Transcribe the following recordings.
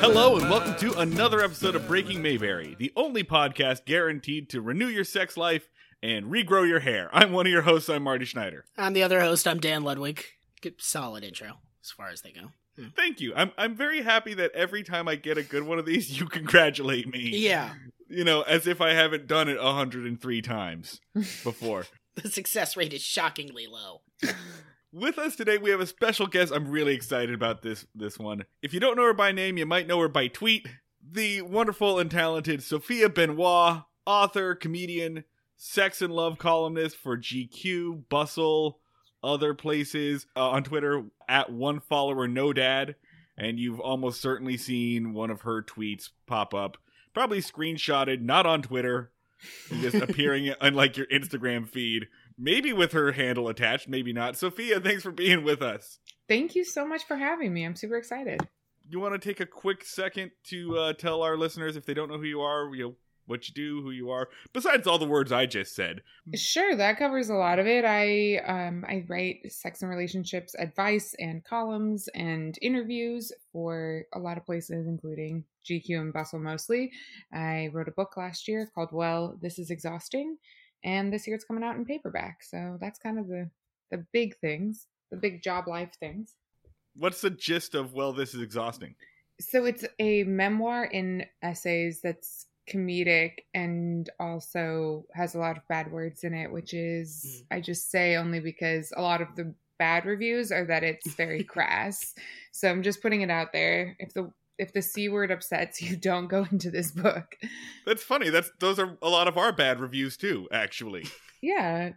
Hello and welcome to another episode of Breaking Mayberry, the only podcast guaranteed to renew your sex life and regrow your hair. I'm one of your hosts. I'm Marty Schneider. I'm the other host. I'm Dan Ludwig. Good, solid intro as far as they go. Hmm. Thank you. I'm I'm very happy that every time I get a good one of these, you congratulate me. Yeah, You know, as if I haven't done it 103 times before. the success rate is shockingly low. With us today, we have a special guest. I'm really excited about this this one. If you don't know her by name, you might know her by tweet. The wonderful and talented Sophia Benoit, author, comedian, sex and love columnist for GQ, Bustle, other places uh, on Twitter at one follower no dad, and you've almost certainly seen one of her tweets pop up, probably screenshotted, not on Twitter, just appearing on like your Instagram feed. Maybe with her handle attached, maybe not. Sophia, thanks for being with us. Thank you so much for having me. I'm super excited. You want to take a quick second to uh, tell our listeners if they don't know who you are, you know, what you do, who you are, besides all the words I just said. Sure, that covers a lot of it. I um I write sex and relationships advice and columns and interviews for a lot of places, including GQ and Bustle mostly. I wrote a book last year called Well, This Is Exhausting, and this year it's coming out in paperback. So that's kind of the the big things, the big job life things. What's the gist of well, this is exhausting? So it's a memoir in essays that's comedic and also has a lot of bad words in it, which is I just say only because a lot of the bad reviews are that it's very crass. So I'm just putting it out there. If the if the c word upsets you, don't go into this book. That's funny. That's those are a lot of our bad reviews too, actually, Yeah,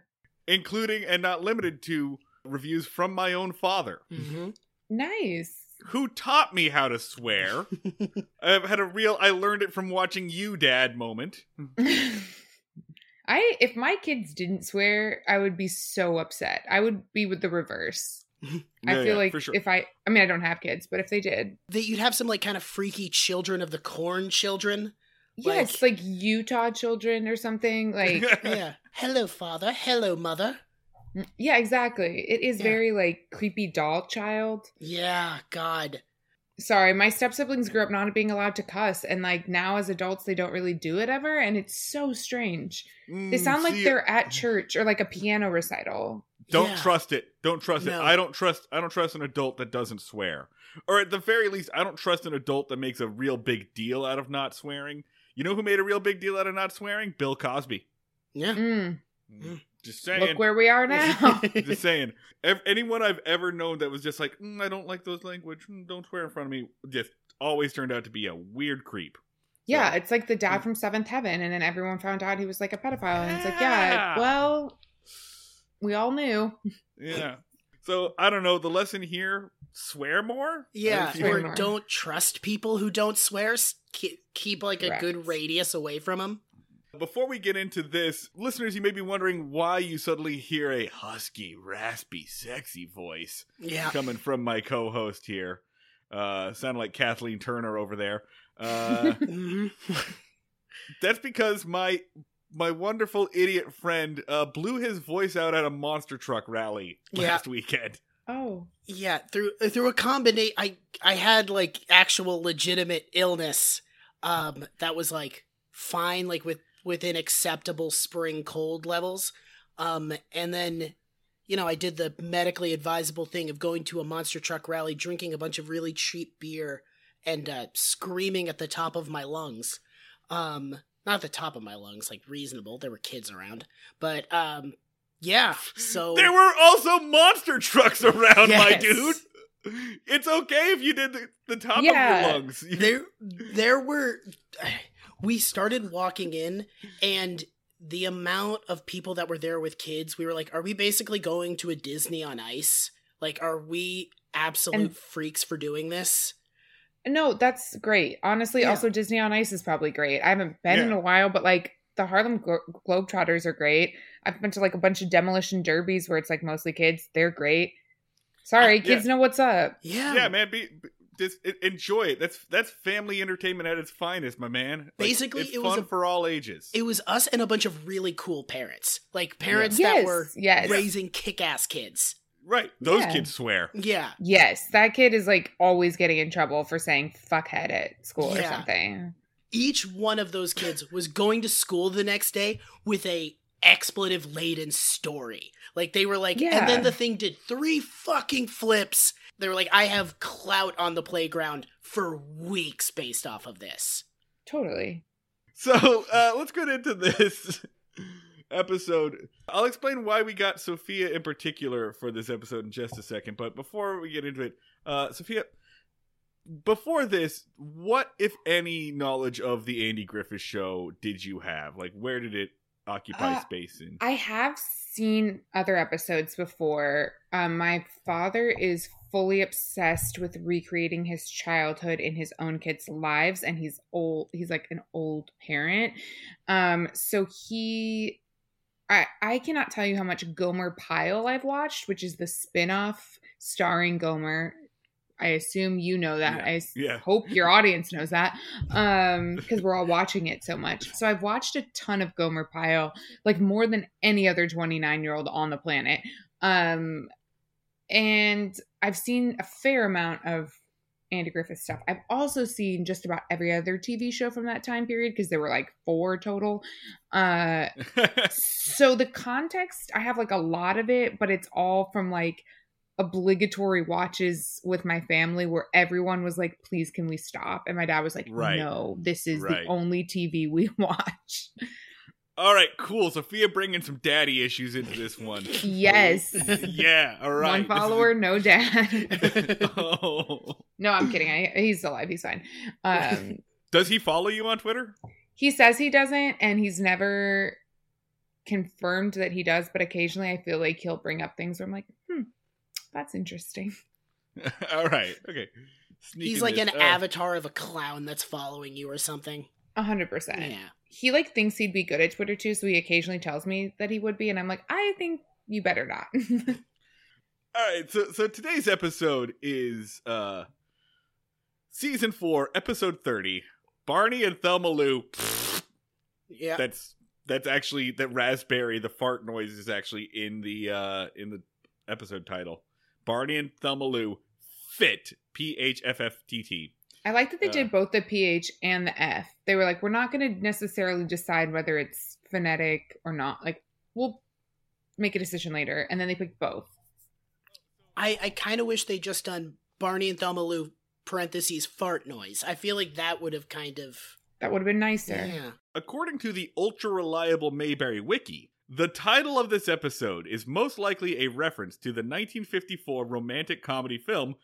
including and not limited to reviews from my own father, Mm-hmm. nice. Who taught me how to swear. I've had a real I learned it from watching you, Dad. Moment. I if my kids didn't swear, I would be so upset. I would be with the reverse. I Yeah, feel yeah, like for sure. if I I mean I don't have kids, but if they did, That you'd have some like kind of freaky children of the corn children. yes, like Utah children or something, like Yeah. Hello, father. Hello, mother. Yeah, exactly. It is Yeah. very like creepy doll child. Yeah. God. Sorry, my step siblings grew up not being allowed to cuss, and like now as adults, they don't really do it ever, and it's so strange. They Mm, sound like see, they're at church or like a piano recital. Don't Yeah. trust it. Don't trust it. I don't trust I don't trust an adult that doesn't swear. Or at the very least, I don't trust an adult that makes a real big deal out of not swearing. You know who made a real big deal out of not swearing? Bill Cosby. Yeah. Mm, Just saying. look where we are now. just saying. Ev- anyone I've ever known that was just like, mm, I don't like those language. Mm, don't swear in front of me. Just always turned out to be a weird creep. yeah, So- it's like the dad from Seventh Heaven, and then everyone found out he was like a pedophile, and it's like, Yeah. yeah, well, we all knew. yeah. So I don't know. The lesson here: swear more. Yeah. Swear Or more. don't trust people who don't swear. Keep, keep like a Correct. good radius away from them. Before we get into this, listeners, you may be wondering why you suddenly hear a husky, raspy, sexy voice Yeah. coming from my co-host here. Uh, sounded like Kathleen Turner over there. Uh, Mhm. that's because my my wonderful idiot friend uh, blew his voice out at a monster truck rally Yeah. last weekend. Oh, Yeah, through through a combination, I I had like actual legitimate illness, um, that was like fine, like with within acceptable spring cold levels, um, and then, you know, I did the medically advisable thing of going to a monster truck rally, drinking a bunch of really cheap beer, and uh, screaming at the top of my lungs, um, not the top of my lungs, like reasonable. There were kids around, but um, yeah. So There were also monster trucks around, my dude. It's okay if you did the, the top of Yeah. your lungs. You- there there were we started walking in and the amount of people that were there with kids we were like are we basically going to a disney on ice like are we absolute And- freaks for doing this no, that's great. Honestly, Yeah. also Disney on Ice is probably great. I haven't been in a while, but like the Harlem Glo- Globetrotters are great. I've been to like a bunch of demolition derbies where it's like mostly kids. They're great. Sorry, Yeah. kids know what's up. Yeah. Yeah, man. Be, be- just enjoy it. That's that's family entertainment at its finest, my man. Like, Basically, it's it was fun a- for all ages. It was us and a bunch of really cool parents. Like parents Yes, that were yes. raising kick ass kids. right. Those Yeah. kids swear. Yeah. Yes, that kid is like always getting in trouble for saying fuckhead at school or something. Each one of those kids was going to school the next day with a expletive laden story. Like they were like, Yeah. and then the thing did three fucking flips. They were like, I have clout on the playground for weeks based off of this. Totally. So uh, let's get into this episode. I'll explain why we got Sophia in particular for this episode in just a second. But before we get into it, uh, Sophia, before this, what, if any, knowledge of the Andy Griffith show did you have? Like, where did it occupy Uh, space in? I have seen other episodes before. Um, my father is fully obsessed with recreating his childhood in his own kids' lives, and he's old. He's like an old parent. Um, so he, I, I cannot tell you how much Gomer Pyle I've watched, which is the spin-off starring Gomer. I assume you know that. Yeah, I yeah. hope your audience knows that um because we're all watching it so much so i've watched a ton of gomer pyle like more than any other 29 year old on the planet um and i've seen a fair amount of andy griffith stuff i've also seen just about every other tv show from that time period because there were like four total uh so the context i have like a lot of it but it's all from like obligatory watches with my family where everyone was like please can we stop and my dad was like Right. no this is Right. the only tv we watch all right, cool. Sophia bringing some daddy issues into this one. yes yeah, all right. one This is- follower no dad oh. no i'm kidding I, he's alive he's fine um Does he follow you on Twitter? he says he doesn't and he's never confirmed that he does but occasionally i feel like he'll bring up things where i'm like hmm that's interesting All right. Okay. Sneaking He's like this- an uh, avatar of a clown that's following you or something. A hundred percent. Yeah. He like thinks he'd be good at Twitter too, so he occasionally tells me that he would be, and I'm like, I think you better not. All right. So so today's episode is uh season 4, episode 30. Barney and Thelma Lou. Yeah. That's that's actually that raspberry the fart noise is actually in the uh in the episode title. Barney and Thelma Lou fit P H F F T T. I like that they Uh. did both the PH and the F. They were like, we're not going to necessarily decide whether it's phonetic or not. Like, we'll make a decision later, and then they picked both. I, I kind of wish they just done Barney and Thelma Lou parentheses fart noise. I feel like that would have kind of That would have been nicer. yeah. According to the ultra reliable Mayberry Wiki, the title of this episode is most likely a reference to the 1954 romantic comedy film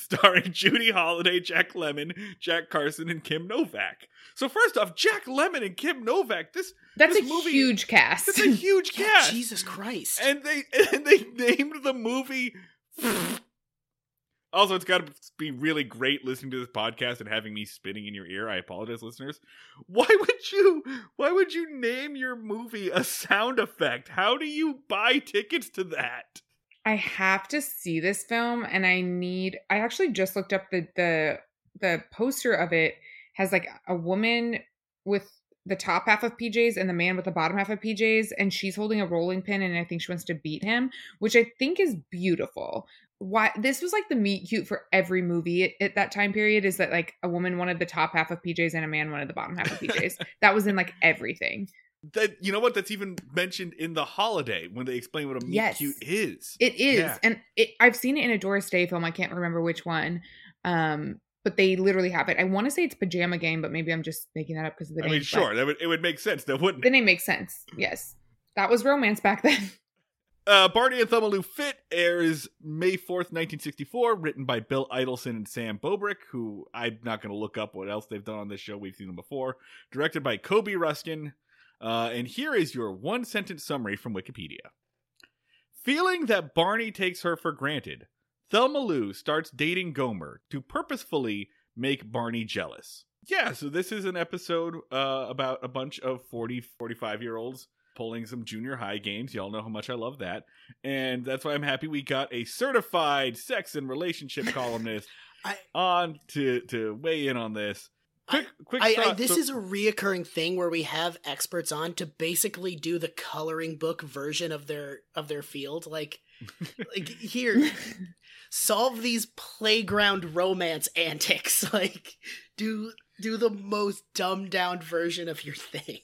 starring Judy Holliday, Jack Lemmon, Jack Carson, and Kim Novak. So first off, Jack Lemmon and Kim Novak, this That's This a movie- huge cast. that's a huge Yeah, cast. Jesus Christ. And they and they named the movie Also, it's got to be really great listening to this podcast and having me spinning in your ear. I apologize, listeners. Why would you? Why would you name your movie a sound effect? How do you buy tickets to that? I have to see this film and I need I actually just looked up the the the poster of it has like a woman with the top half of PJs and the man with the bottom half of PJs and she's holding a rolling pin and I think she wants to beat him, which I think is beautiful. Why this was like the meet cute for every movie at, at that time period is that like a woman wanted the top half of PJs and a man wanted the bottom half of PJs. that was in like everything. That you know what? That's even mentioned in the holiday when they explain what a meet Yes. cute is. It is, Yeah. and it, I've seen it in a Doris Day film. I can't remember which one, um, but they literally have it. I want to say it's Pajama Game, but maybe I'm just making that up because of the I name. mean, sure, that would it would make sense, though, wouldn't the it? name makes sense. Yes, that was romance back then. Uh, Barney and Thelma Fit airs May 4th, 1964, written by Bill Idelson and Sam Bobrick, who I'm not going to look up what else they've done on this show. We've seen them before. Directed by Coby Ruskin. Uh, and here is your one sentence summary from Wikipedia. Feeling that Barney takes her for granted, Thelma Lou starts dating Gomer to purposefully make Barney jealous. Yeah, so this is an episode uh, about a bunch of 40, 45 year olds pulling some junior high games. Y'all know how much I love that. And that's why I'm happy we got a certified sex and relationship columnist I- on to, to weigh in on this. Quick, quick I, I, thought- this so- is a reoccurring thing where we have experts on to basically do the coloring book version of their of their field. Like, like here, solve these playground romance antics. Like, do do the most dumbed down version of your thing.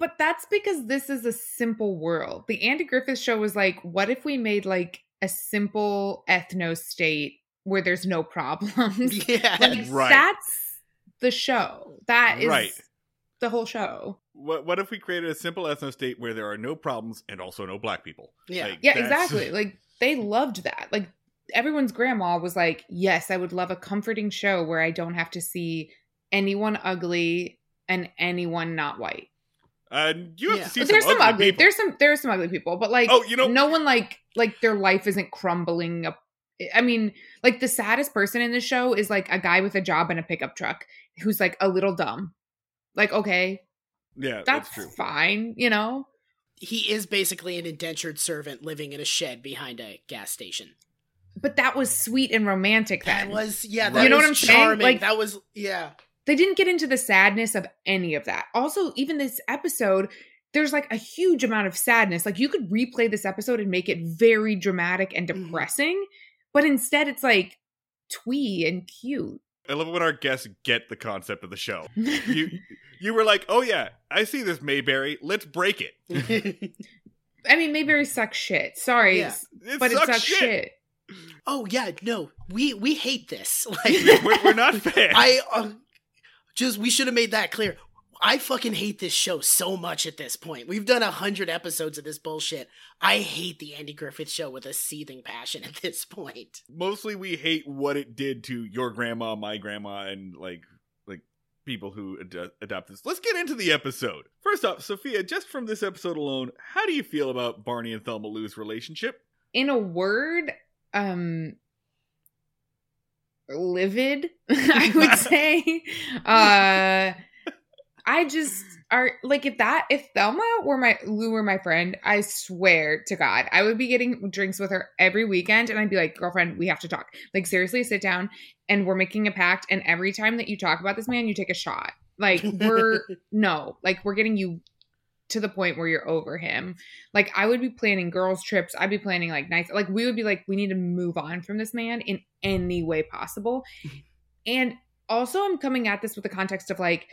But that's because this is a simple world. The Andy Griffith show was like, what if we made like a simple ethno state where there's no problems? yeah, like Right. that's the show. That is Right. the whole show. what, what if we created a simple ethno state where there are no problems and also no black people? yeah. Like, Yeah, that's- exactly. Like they loved that. Like everyone's grandma was like, "Yes, I would love a comforting show where I don't have to see anyone ugly and anyone not white." Uh, you have Yeah. to see But some there's some ugly ugly. people. There's some there's some ugly people, but like Oh, you know- no one like like their life isn't crumbling up. I mean, like the saddest person in the show is like a guy with a job and a pickup truck who's like a little dumb. Like, okay, yeah, that's, that's true. fine, you know? He is basically an indentured servant living in a shed behind a gas station. But that was sweet and romantic then. That was yeah. That You know was what I'm saying? Like- that was yeah. they didn't get into the sadness of any of that. Also, even this episode, there's like a huge amount of sadness. Like you could replay this episode and make it very dramatic and Mhm. depressing, but instead it's like twee and cute. I love it when our guests get the concept of the show. You you were like, oh yeah, I see this Mayberry. Let's break it. I mean, Mayberry sucks shit. Sorry, Yeah. It but sucks it sucks shit. shit. oh yeah, no, we we hate this. Like we're, we're not fans. I uh, just we should have made that clear. I fucking hate this show so much at this point. We've done a hundred episodes of this bullshit. I hate the Andy Griffith show with a seething passion at this point. Mostly, we hate what it did to your grandma, my grandma, and like like people who ad- adopt this. Let's get into the episode. First off, Sophia, just from this episode alone, how do you feel about Barney and Thelma Lou's relationship? In a word, um, livid. I would say. Uh, I just are like if that if Thelma were my Lou were my friend, I swear to God, I would be getting drinks with her every weekend, and I'd be like, girlfriend, we have to talk. Like seriously, sit down, and we're making a pact. And every time that you talk about this man, you take a shot. Like we're no, like we're getting you to the point where you're over him. Like I would be planning girls trips. I'd be planning like nights. Like we would be like, we need to move on from this man in any way possible. and also, I'm coming at this with the context of like,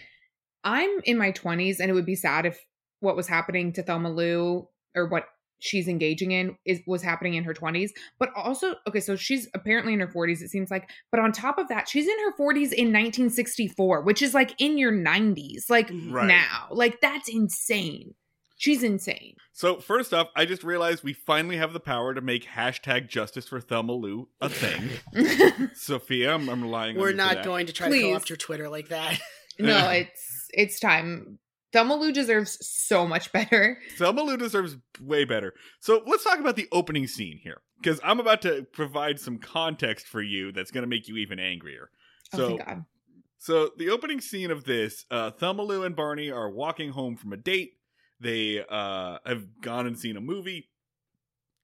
I'm in my 20s, and it would be sad if what was happening to Thelma Lou or what she's engaging in is was happening in her 20s but also okay so she's apparently in her 40s it seems like but on top of that she's in her 40s in 1964 which is like in your 90s like Right. now like that's insane she's insane So first off, I just realized we finally have the power to make hashtag justice for Thelma Lou a thing. Sophia, I'm, I'm relying on We're you not going to try to Please. co-opt your Twitter like that. no it's it's time Thelma Lou deserves so much better Thelma Lou deserves way better. So let's talk about the opening scene here, because I'm about to provide some context for you that's going to make you even angrier. oh So, god so the opening scene of this, uh, Thelma Lou and Barney are walking home from a date. They uh, have gone and seen a movie,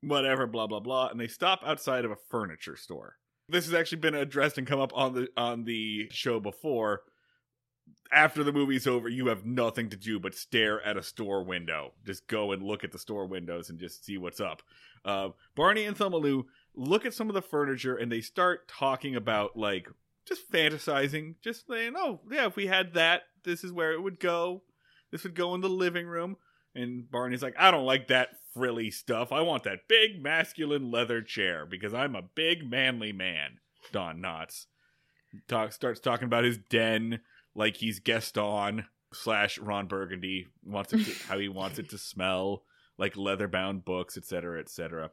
whatever, blah blah blah, and they stop outside of a furniture store. This has actually been addressed and come up on the on the show before. After the movie's over, you have nothing to do but stare at a store window. Just go and look at the store windows and just see what's up. Uh, Barney and Thelma Lou look at some of the furniture and they start talking about like just fantasizing, just saying, "Oh, yeah, if we had that, this is where it would go. This would go in the living room." And Barney's like, "I don't like that frilly stuff. I want that big masculine leather chair because I'm a big manly man." Don Knotts talk, starts talking about his den like he's Gaston slash Ron Burgundy wants it to, how he wants it to smell like leather bound books, etc., etc.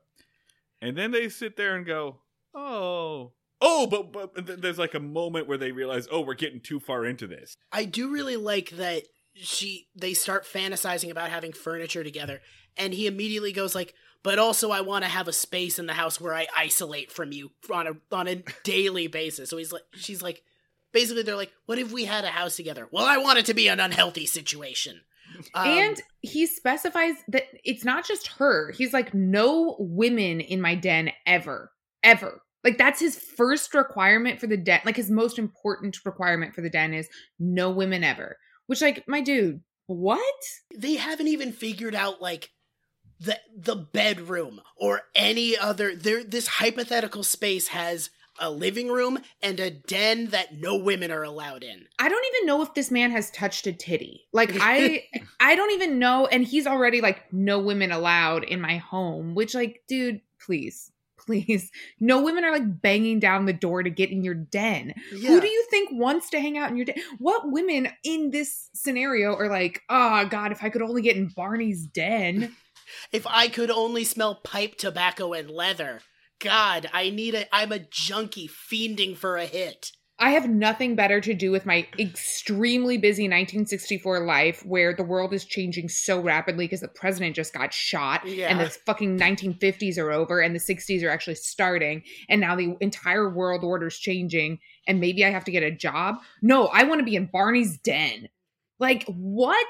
And then they sit there and go, "Oh, oh," but but th- there's like a moment where they realize, "Oh, we're getting too far into this." I do really like that she they start fantasizing about having furniture together and he immediately goes like but also I want to have a space in the house where I isolate from you on a on a daily basis. So he's like she's like basically they're like, "What if we had a house together?" Well, I want it to be an unhealthy situation. Um, and he specifies that it's not just her. He's like, no women in my den ever, ever. Like that's his first requirement for the den. Like his most important requirement for the den is no women ever. Which, like, my dude, what? they haven't even figured out like the the bedroom or any other. There, this hypothetical space has a living room and a den that no women are allowed in. I don't even know if this man has touched a titty. Like I I don't even know and he's already like no women allowed in my home, which like dude, please. Please. No women are like banging down the door to get in your den. Who do you think wants to hang out in your den? What women in this scenario are like, "Oh god, if I could only get in Barney's den." If I could only smell pipe tobacco and leather. God, I need a I'm a junkie fiending for a hit. I have nothing better to do with my extremely busy 1964 life where the world is changing so rapidly because the president just got shot Yeah. and the fucking 1950s are over and the 60s are actually starting and now the entire world order is changing and maybe I have to get a job. No, I want to be in Barney's den. Like what?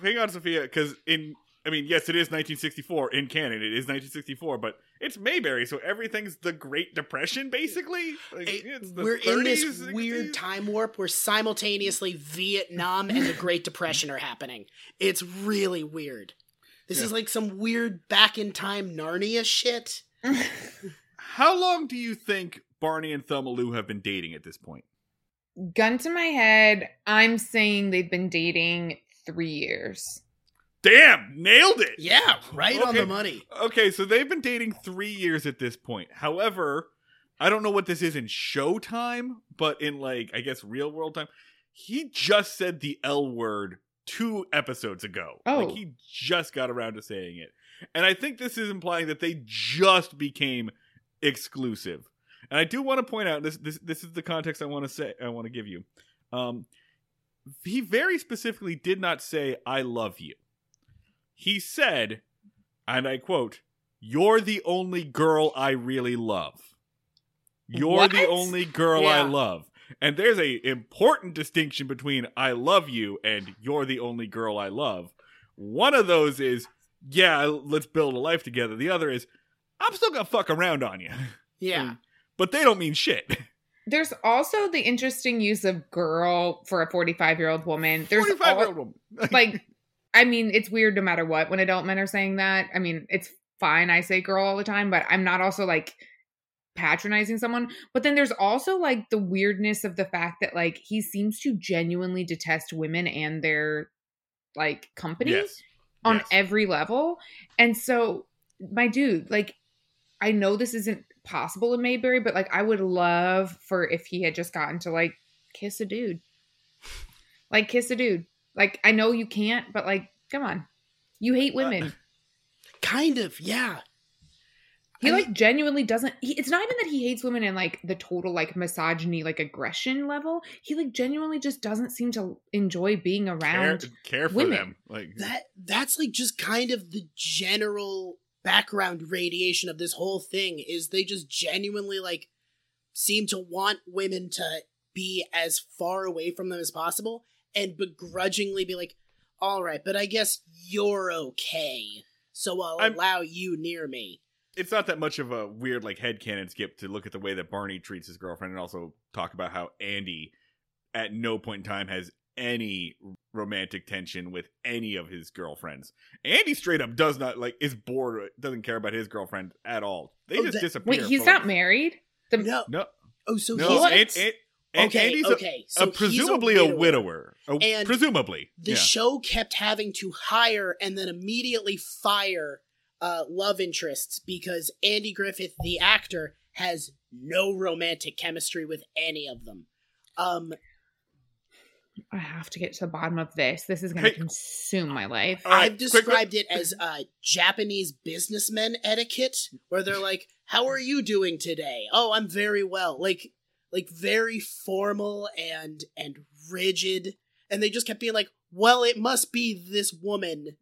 Hang on, Sophia, because in I mean, yes, it is 1964 in canon. It is 1964, but it's Mayberry, so everything's the Great Depression, basically. Like, It- it's the we're in this 60s. weird time warp where simultaneously Vietnam and the Great Depression are happening. It's really weird. This Yeah. is like some weird back in time Narnia shit. How long do you think Barney and Thelma Lou have been dating at this point? Gun to my head, I'm saying they've been dating 3 years. Damn, nailed it. Yeah, right on the money. Okay, so they've been dating three years at this point. However, I don't know what this is in Showtime, but in like I guess real world time, he just said the L word two episodes ago. Oh. like he just got around to saying it, and I think this is implying that they just became exclusive. And I do want to point out this this this is the context I want to say I want to give you. Um, he very specifically did not say "I love you." He said, and I quote, "You're the only girl I really love. You're the only girl I love." And there's a important distinction between "I love you" and "You're the only girl I love." One of those is, "Yeah, let's build a life together." The other is, "I'm still gonna fuck around on you." Yeah. but they don't mean shit. There's also the interesting use of girl for a 45 year old woman. There's Forty-five year old woman. like I mean, it's weird no matter what when adult men are saying that. I mean, it's fine I say girl all the time, but I'm not also like patronizing someone. But then there's also like the weirdness of the fact that like he seems to genuinely detest women and their like company yes. on Yes. every level. And so my dude, like I know this isn't possible in Mayberry, but like I would love for if he had just gotten to like kiss a dude. Like kiss a dude. Like I know you can't, but like come on. You hate uh, women. Kind of, yeah. he I like genuinely doesn't he, it's not even that he hates women in like the total like misogyny like aggression level. He like genuinely just doesn't seem to enjoy being care, around care for women. them. Like That that's like just kind of the general background radiation of this whole thing is they just genuinely like seem to want women to be as far away from them as possible and begrudgingly be like, all right, but I guess you're okay. So I'll I'm- allow you near me. it's not that much of a weird like headcanon skip to look at the way that Barney treats his girlfriend and also talk about how Andy at no point in time has any romantic tension with any of his girlfriends. Andy straight up does not like is bored doesn't care about his girlfriend at all. They Oh, just that- disappear. Wait, he's for, not married? The No. No, Oh, so no. he's What? An- An- An- okay. Andy's a- okay, so a, he's presumably a widower. A- And presumably. the yeah. show kept having to hire and then immediately fire uh, love interests because Andy Griffith, the actor, has no romantic chemistry with any of them. Um, I have to get to the bottom of this. This is going to Hey. consume my life. All right, I've quick- quick- described it as uh, Japanese businessmen etiquette, where they're like, "How are you doing today?" "Oh, I'm very well." Like, like very formal and and rigid, and they just kept being like, "Well, it must be this woman."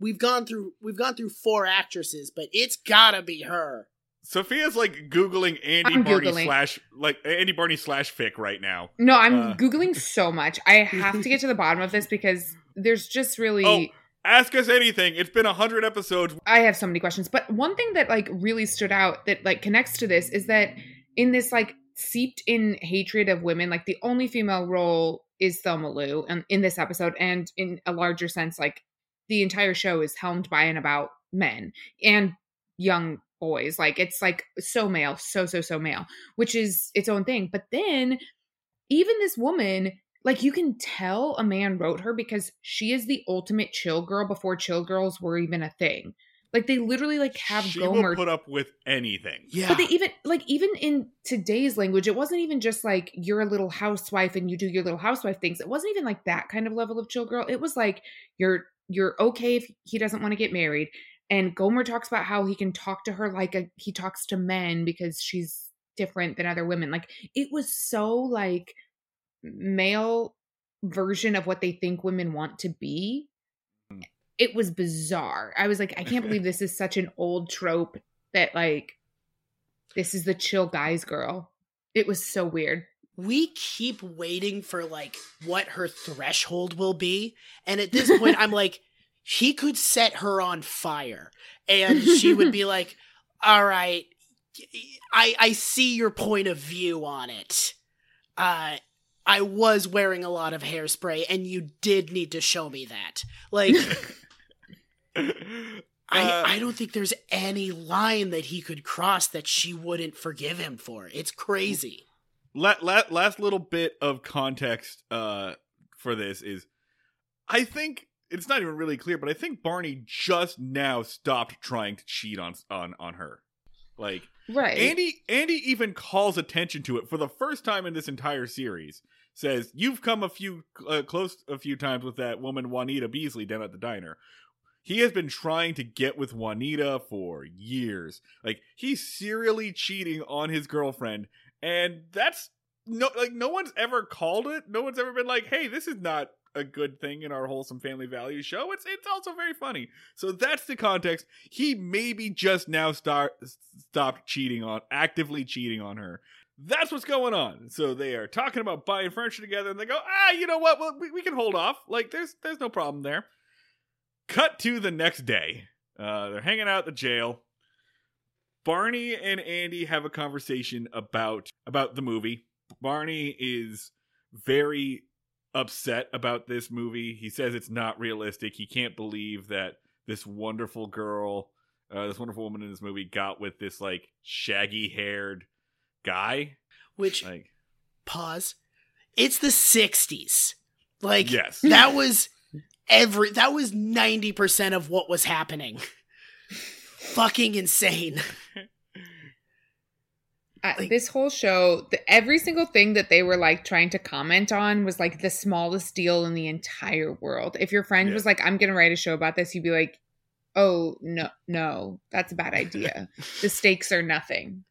We've gone through we've gone through four actresses, but it's gotta be her. Sophia's like googling Andy I'm Barney Googling. slash like Andy Barney slash fic right now. No, I'm Uh. googling so much. I have to get to the bottom of this because there's just really Oh. Ask us anything. It's been a hundred episodes. I have so many questions. But one thing that like really stood out that like connects to this is that in this like seeped in hatred of women, like the only female role is Thelma Lou and um, in this episode, and in a larger sense, like the entire show is helmed by and about men and young boys. Like it's like so male, so so so male, which is its own thing. But then even this woman like you can tell a man wrote her because she is the ultimate chill girl before chill girls were even a thing. Like they literally like have she Gomer will put up with anything. Yeah. but they even like even in today's language, it wasn't even just like you're a little housewife and you do your little housewife things. It wasn't even like that kind of level of chill girl. It was like you're you're okay if he doesn't want to get married. And Gomer talks about how he can talk to her like a, he talks to men because she's different than other women. Like it was so like male version of what they think women want to be. It was bizarre. I was like, I can't believe this is such an old trope that like this is the chill guys girl. It was so weird. we keep waiting for like what her threshold will be and at this point i'm like he could set her on fire and she would be like all right i i see your point of view on it uh i was wearing a lot of hairspray and you did need to show me that like I, I don't think there's any line that he could cross that she wouldn't forgive him for. It's crazy. la- la- last little bit of context uh, for this is I think it's not even really clear, but I think Barney just now stopped trying to cheat on on on her. Like Right. Andy Andy even calls attention to it for the first time in this entire series. Says, "You've come a few uh, close a few times with that woman Juanita Beasley down at the diner." He has been trying to get with Juanita for years. Like he's serially cheating on his girlfriend, and that's no like no one's ever called it. No one's ever been like, "Hey, this is not a good thing in our wholesome family values show." It's it's also very funny. So that's the context. He maybe just now start stopped cheating on actively cheating on her. That's what's going on. So they are talking about buying furniture together, and they go, "Ah, you know what? Well, we, we can hold off. Like, there's there's no problem there." Cut to the next day. Uh, they're hanging out at the jail. Barney and Andy have a conversation about about the movie. Barney is very upset about this movie. He says it's not realistic. He can't believe that this wonderful girl, uh, this wonderful woman in this movie, got with this like shaggy haired guy. Which Like, pause. It's the 60s. Like yes, that was every that was 90% of what was happening. Fucking insane. Uh, Like- this whole show, the, every single thing that they were like trying to comment on was like the smallest deal in the entire world. If your friend Yeah. was like, "I'm gonna write a show about this," you'd be like, "Oh no, no, that's a bad idea. the stakes are nothing."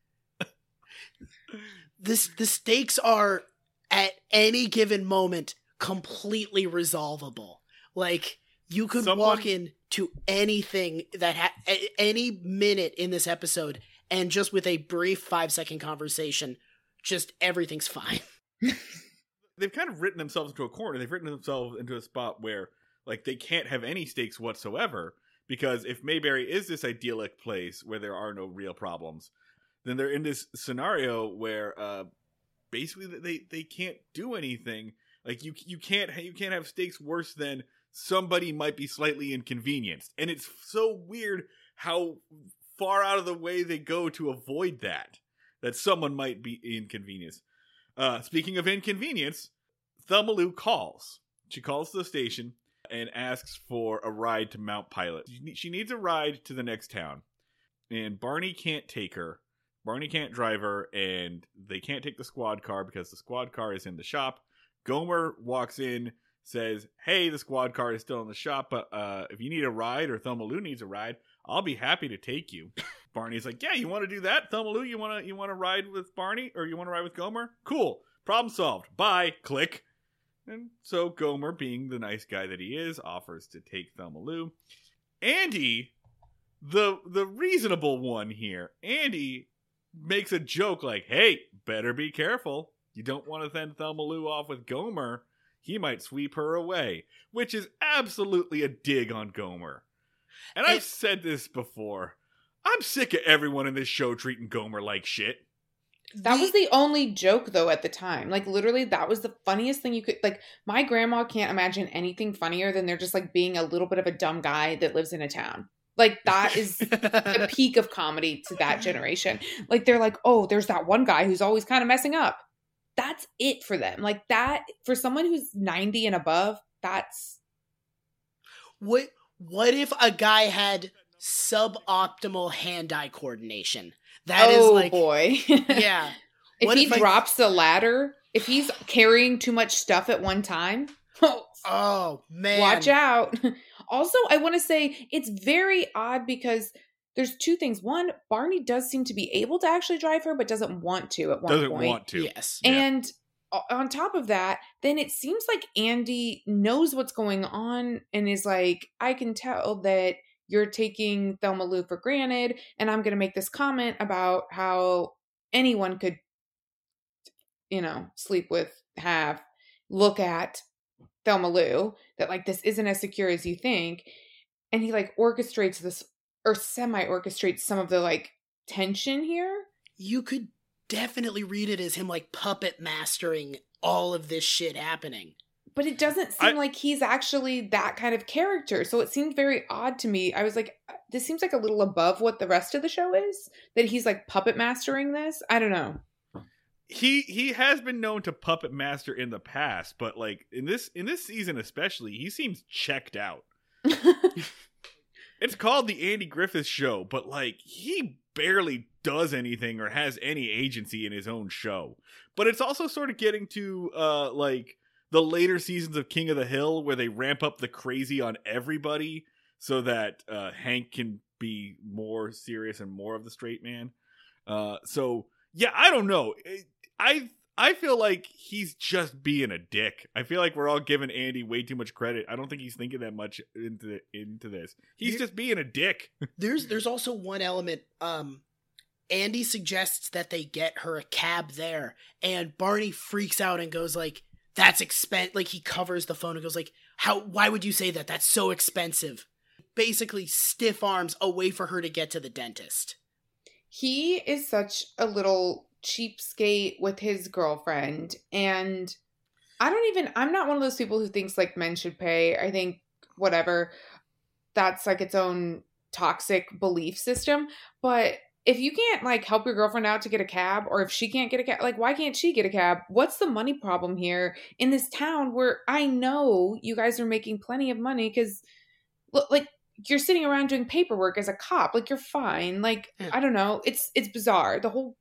This the stakes are at any given moment completely resolvable. Like you could Someone- walk in to anything that ha- any minute in this episode and just with a brief 5 second conversation just everything's fine. they've kind of written themselves into a corner. They've written themselves into a spot where like they can't have any stakes whatsoever because if Mayberry is this idyllic place where there are no real problems, then they're in this scenario where uh basically they they can't do anything. Like you you can't you can't have stakes worse than somebody might be slightly inconvenienced. And it's so weird how far out of the way they go to avoid that that someone might be inconvenienced. Uh, speaking of inconvenience, Thelma calls. She calls the station and asks for a ride to Mount Pilot. She needs a ride to the next town, and Barney can't take her. Barney can't drive her, and they can't take the squad car because the squad car is in the shop. Gomer walks in, says, "Hey, the squad car is still in the shop, but uh, if you need a ride or Thelma Lou needs a ride, I'll be happy to take you." Barney's like, "Yeah, you want to do that, Thelma Lou? You want to you want to ride with Barney or you want to ride with Gomer? Cool, problem solved. Bye." Click. And so Gomer, being the nice guy that he is, offers to take Thelma Lou. Andy the the reasonable one here. Andy makes a joke like, "Hey, better be careful. You don't want to send Thelma Lou off with Gomer. He might sweep her away," which is absolutely a dig on Gomer. And I've said this before. I'm sick of everyone in this show treating Gomer like shit. That was the only joke though at the time. Like literally that was the funniest thing you could like my grandma can't imagine anything funnier than they're just like being a little bit of a dumb guy that lives in a town. Like that is the peak of comedy to that generation. Like they're like, "Oh, there's that one guy who's always kind of messing up." That's it for them. Like that for someone who's 90 and above, that's What what if a guy had suboptimal hand-eye coordination? That is oh like boy. yeah. if What he if I- drops the ladder, if he's carrying too much stuff at one time, oh, oh man. watch out. Also, I want to say it's very odd because there's two things. One, Barney does seem to be able to actually drive her, but doesn't want to at one Doesn't point. want to. Yes. And o- on top of that, then it seems like Andy knows what's going on and is like, I can tell that you're taking Thelma Lou for granted, and I'm going to make this comment about how anyone could, you know, sleep with, have, look at Thelma Lou, that like this isn't as secure as you think. And he like orchestrates this or semi orchestrates some of the like tension here. You could definitely read it as him like puppet mastering all of this shit happening. but it doesn't seem I- like he's actually that kind of character. So it seemed very odd to me. I was like, uh, this seems like a little above what the rest of the show is. That he's like puppet mastering this. I don't know. he he has been known to puppet master in the past, but like in this in this season especially, he seems checked out. It's called the Andy Griffith Show, but like he barely does anything or has any agency in his own show. But it's also sort of getting to uh like the later seasons of King of the Hill where they ramp up the crazy on everybody so that uh Hank can be more serious and more of the straight man. Uh so yeah, I don't know. I I feel like he's just being a dick. I feel like we're all giving Andy way too much credit. I don't think he's thinking that much into into this. He's You- just being a dick. There's there's also one element. Um, Andy suggests that they get her a cab there, and Barney freaks out and goes like, "That's expen." Like he covers the phone and goes like, "How? Why would you say that? That's so expensive." Basically, stiff arms a way for her to get to the dentist. he is such a little cheapskate with his girlfriend. And i don't even i'm not one of those people who thinks like men should pay. I think whatever that's like its own toxic belief system. But if you can't like help your girlfriend out to get a cab or if she can't get a cab like why can't she get a cab? What's the money problem here in this town where i know you guys are making plenty of money? Because like you're sitting around doing paperwork as a cop. Like you're fine. Like i don't know. It's it's bizarre. The whole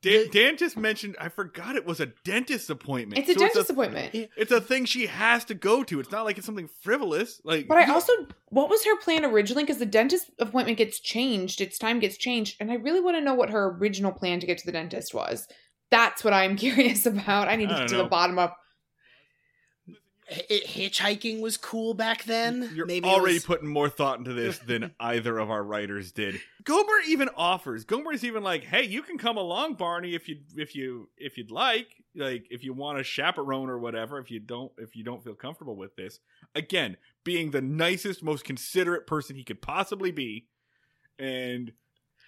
Dan, Dan just mentioned. I forgot it was a dentist appointment. it's a So dentist It's appointment it's a thing she has to go to. It's not like it's something frivolous. Like, but i also what was her plan originally because the dentist appointment gets changed its time gets changed and i really want to know what her original plan to get to the dentist was that's what i'm curious about i need to I get to know. the bottom of H- hitchhiking was cool back then. You're Maybe already was- putting more thought into this than either of our writers did. Gomer even offers. Gomer's even like, "Hey, you can come along, Barney, if you if you if you'd like, like if you want a chaperone or whatever. If you don't if you don't feel comfortable with this, again, being the nicest, most considerate person he could possibly be, and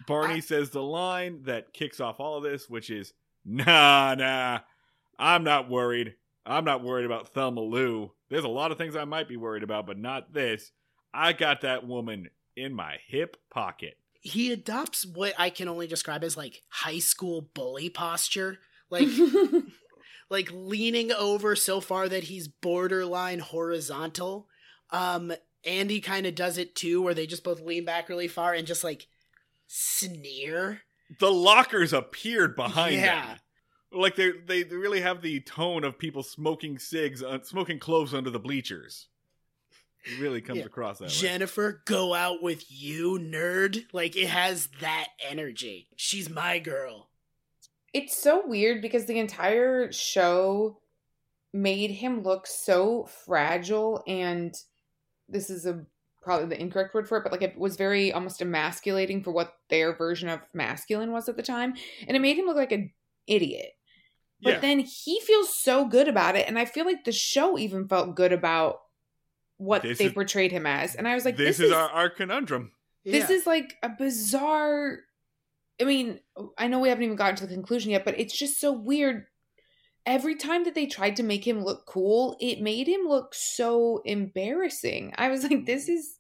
Barney I- says the line that kicks off all of this, which is, "Nah, nah, I'm not worried." I'm not worried about Thelma Lou. There's a lot of things I might be worried about, but not this. I got that woman in my hip pocket. he adopts what I can only describe as like high school bully posture. Like like leaning over so far that he's borderline horizontal. Um Andy kind of does it too where they just both lean back really far and just like sneer. The lockers appeared behind Yeah. them. Like they they really have the tone of people smoking cigs, uh, smoking cloves under the bleachers. It really comes Yeah. across that way. Jennifer, go out with you, nerd. Like it has that energy. She's my girl. it's so weird because the entire show made him look so fragile and this is a probably the incorrect word for it, but like it was very almost emasculating for what their version of masculine was at the time. And it made him look like an idiot. But Yeah. then he feels so good about it. And I feel like the show even felt good about what This they is- portrayed him as. And I was like, this, this, is, our, our conundrum. this Yeah. is like a bizarre i mean i know we haven't even gotten to the conclusion yet but it's just so weird every time that they tried to make him look cool it made him look so embarrassing i was like this is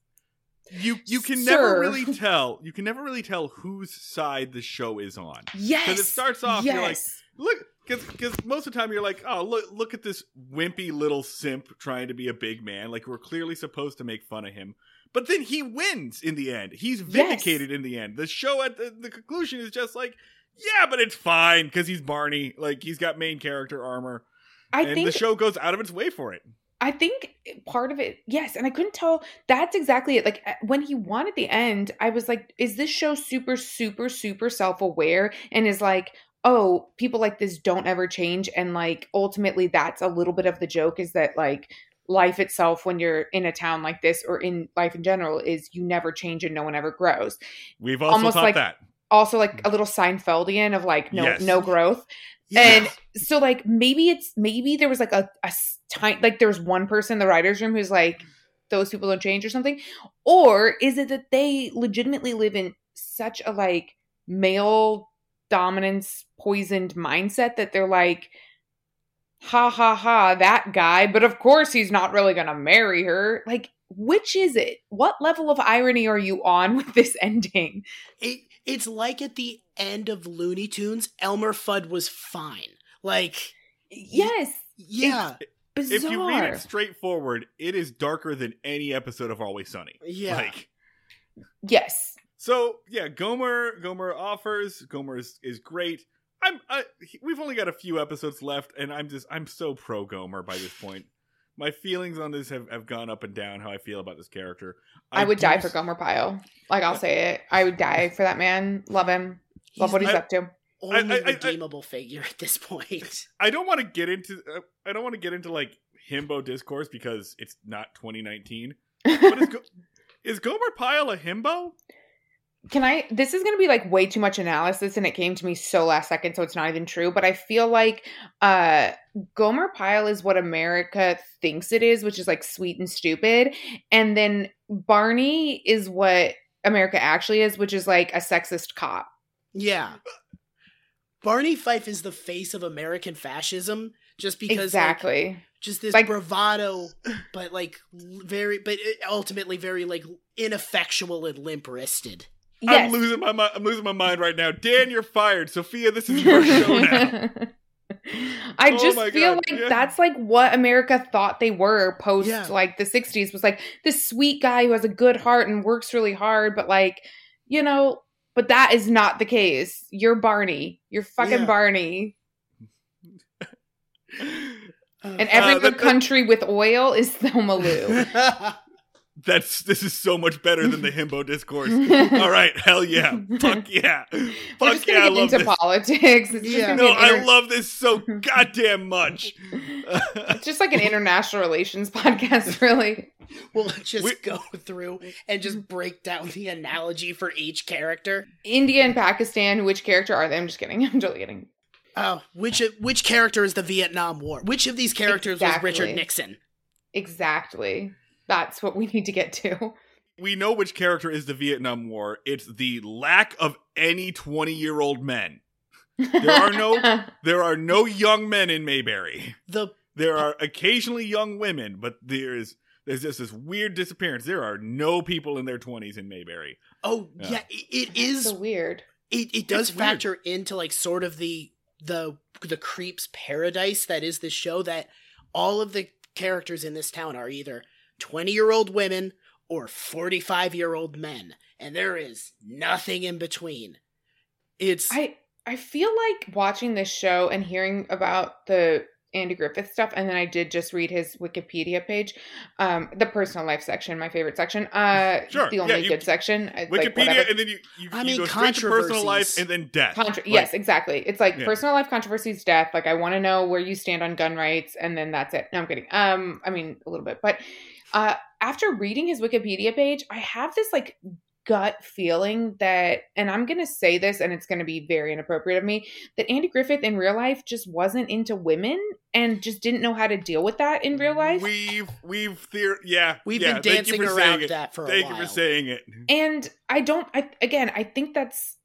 You you can Sir. never really tell. You can never really tell whose side the show is on. yes because it starts off, yes you're like, Look, because most of the time you're like, oh look look at this wimpy little simp trying to be a big man. Like we're clearly supposed to make fun of him. But then he wins in the end. He's vindicated in the end. The show at the, the conclusion is just like, yeah, but it's fine because he's Barney. Like he's got main character armor, i and think the show goes out of its way for it. I think part of it, yes, and I couldn't tell. That's exactly it. Like uh, when he won at the end, I was like, "Is this show super, super, super self-aware?" And is like, "Oh, people like this don't ever change." And like ultimately, that's a little bit of the joke is that like life itself, when you're in a town like this or in life in general, is you never change and no one ever grows. We've also Almost like- that. Also, like a little Seinfeldian of like no, Yes. no growth. And so like maybe it's maybe there was like a a tiny like there was one person in the writers room who's like those people don't change or something or is it that they legitimately live in such a like male dominance poisoned mindset that they're like ha ha ha that guy but of course he's not really going to marry her. Like which is it? What level of irony are you on with this ending? It it's like at the end of Looney Tunes, Elmer Fudd was fine. Like, yes. Yeah, bizarre If you read it straightforward, it is darker than any episode of Always Sunny. yeah. Like yes so, yeah. Gomer Gomer offers. Gomer is, is great. I'm. I, we've only got a few episodes left, and I'm just. I'm so pro Gomer by this point. My feelings on this have, have gone up and down. How I feel about this character. I, would do die for Gomer Pyle. Like I'll say it. I would die for that man. Love him. Love He's what he's I- up to. only I- I- I- redeemable figure at this point. I don't want to get into. Uh, I don't want to get into like himbo discourse because it's not 2019. But is, Go- is Gomer Pyle a himbo? Can I? This is going to be like way too much analysis, and it came to me so last second, so it's not even true. But I feel like uh Gomer Pyle is what America thinks it is, which is like sweet and stupid, and then Barney is what America actually is, which is like a sexist cop. Yeah. Barney Fife is the face of American fascism just because like, exactly. just this Like- bravado but like very but ultimately very like ineffectual and limp-wristed. I'm losing my mind. I'm losing my mind right now. Dan, you're fired. Sophia, this is your show now. I Oh just feel God, like yeah. that's like what America thought they were post Yeah. like the 60s was like this sweet guy who has a good heart and works really hard, but like, you know, but that is not the case. You're Barney. You're fucking Yeah. Barney. Uh, And every Uh, good country with oil is Thelma Lou. That's this is so much better than the himbo discourse. All right, hell yeah, fuck yeah, We're fuck just yeah, gonna I get love into this. politics. It's just Yeah. gonna No, be an I love this so goddamn much. It's just like an international relations podcast, really. we'll just We- go through and just break down the analogy for each character. India and Pakistan, which character are they? I'm just kidding. I'm totally kidding. Oh, which which character is the Vietnam War? Which of these characters was Richard Nixon? Exactly. That's what we need to get to. we know which character is the Vietnam War. It's the lack of any twenty-year-old men. There are no- There are no young men in Mayberry. The There are occasionally young women, but there's there's just this weird disappearance. There are no people in their twenties in Mayberry. oh Yeah. yeah, it, it is so weird. it, it does It's weird. factor into like sort of the the the creeps paradise that is this show that all of the characters in this town are either 20 year old women or 45 year old men and there is nothing in between it's I I feel like watching this show and hearing about the Andy Griffith stuff, and then I did just read his Wikipedia page, um, the personal life section, my favorite section. Uh, Sure, the yeah, only you- good section. uh, like, Wikipedia, and then you you, I you mean, go straight to personal life and then death. Contra- Like, yes, exactly. It's like Yeah. personal life controversies, death. Like I want to know where you stand on gun rights, and then that's it. No, I'm kidding. Um, I mean a little bit, but Uh, after reading his Wikipedia page, I have this like gut feeling that, and I'm going to say this and it's going to be very inappropriate of me, that Andy Griffith in real life just wasn't into women and just didn't know how to deal with that in real life. We've we've theor- yeah We've yeah, been dancing around that for a Thank while. you for saying it. and I don't, I, again, I think that's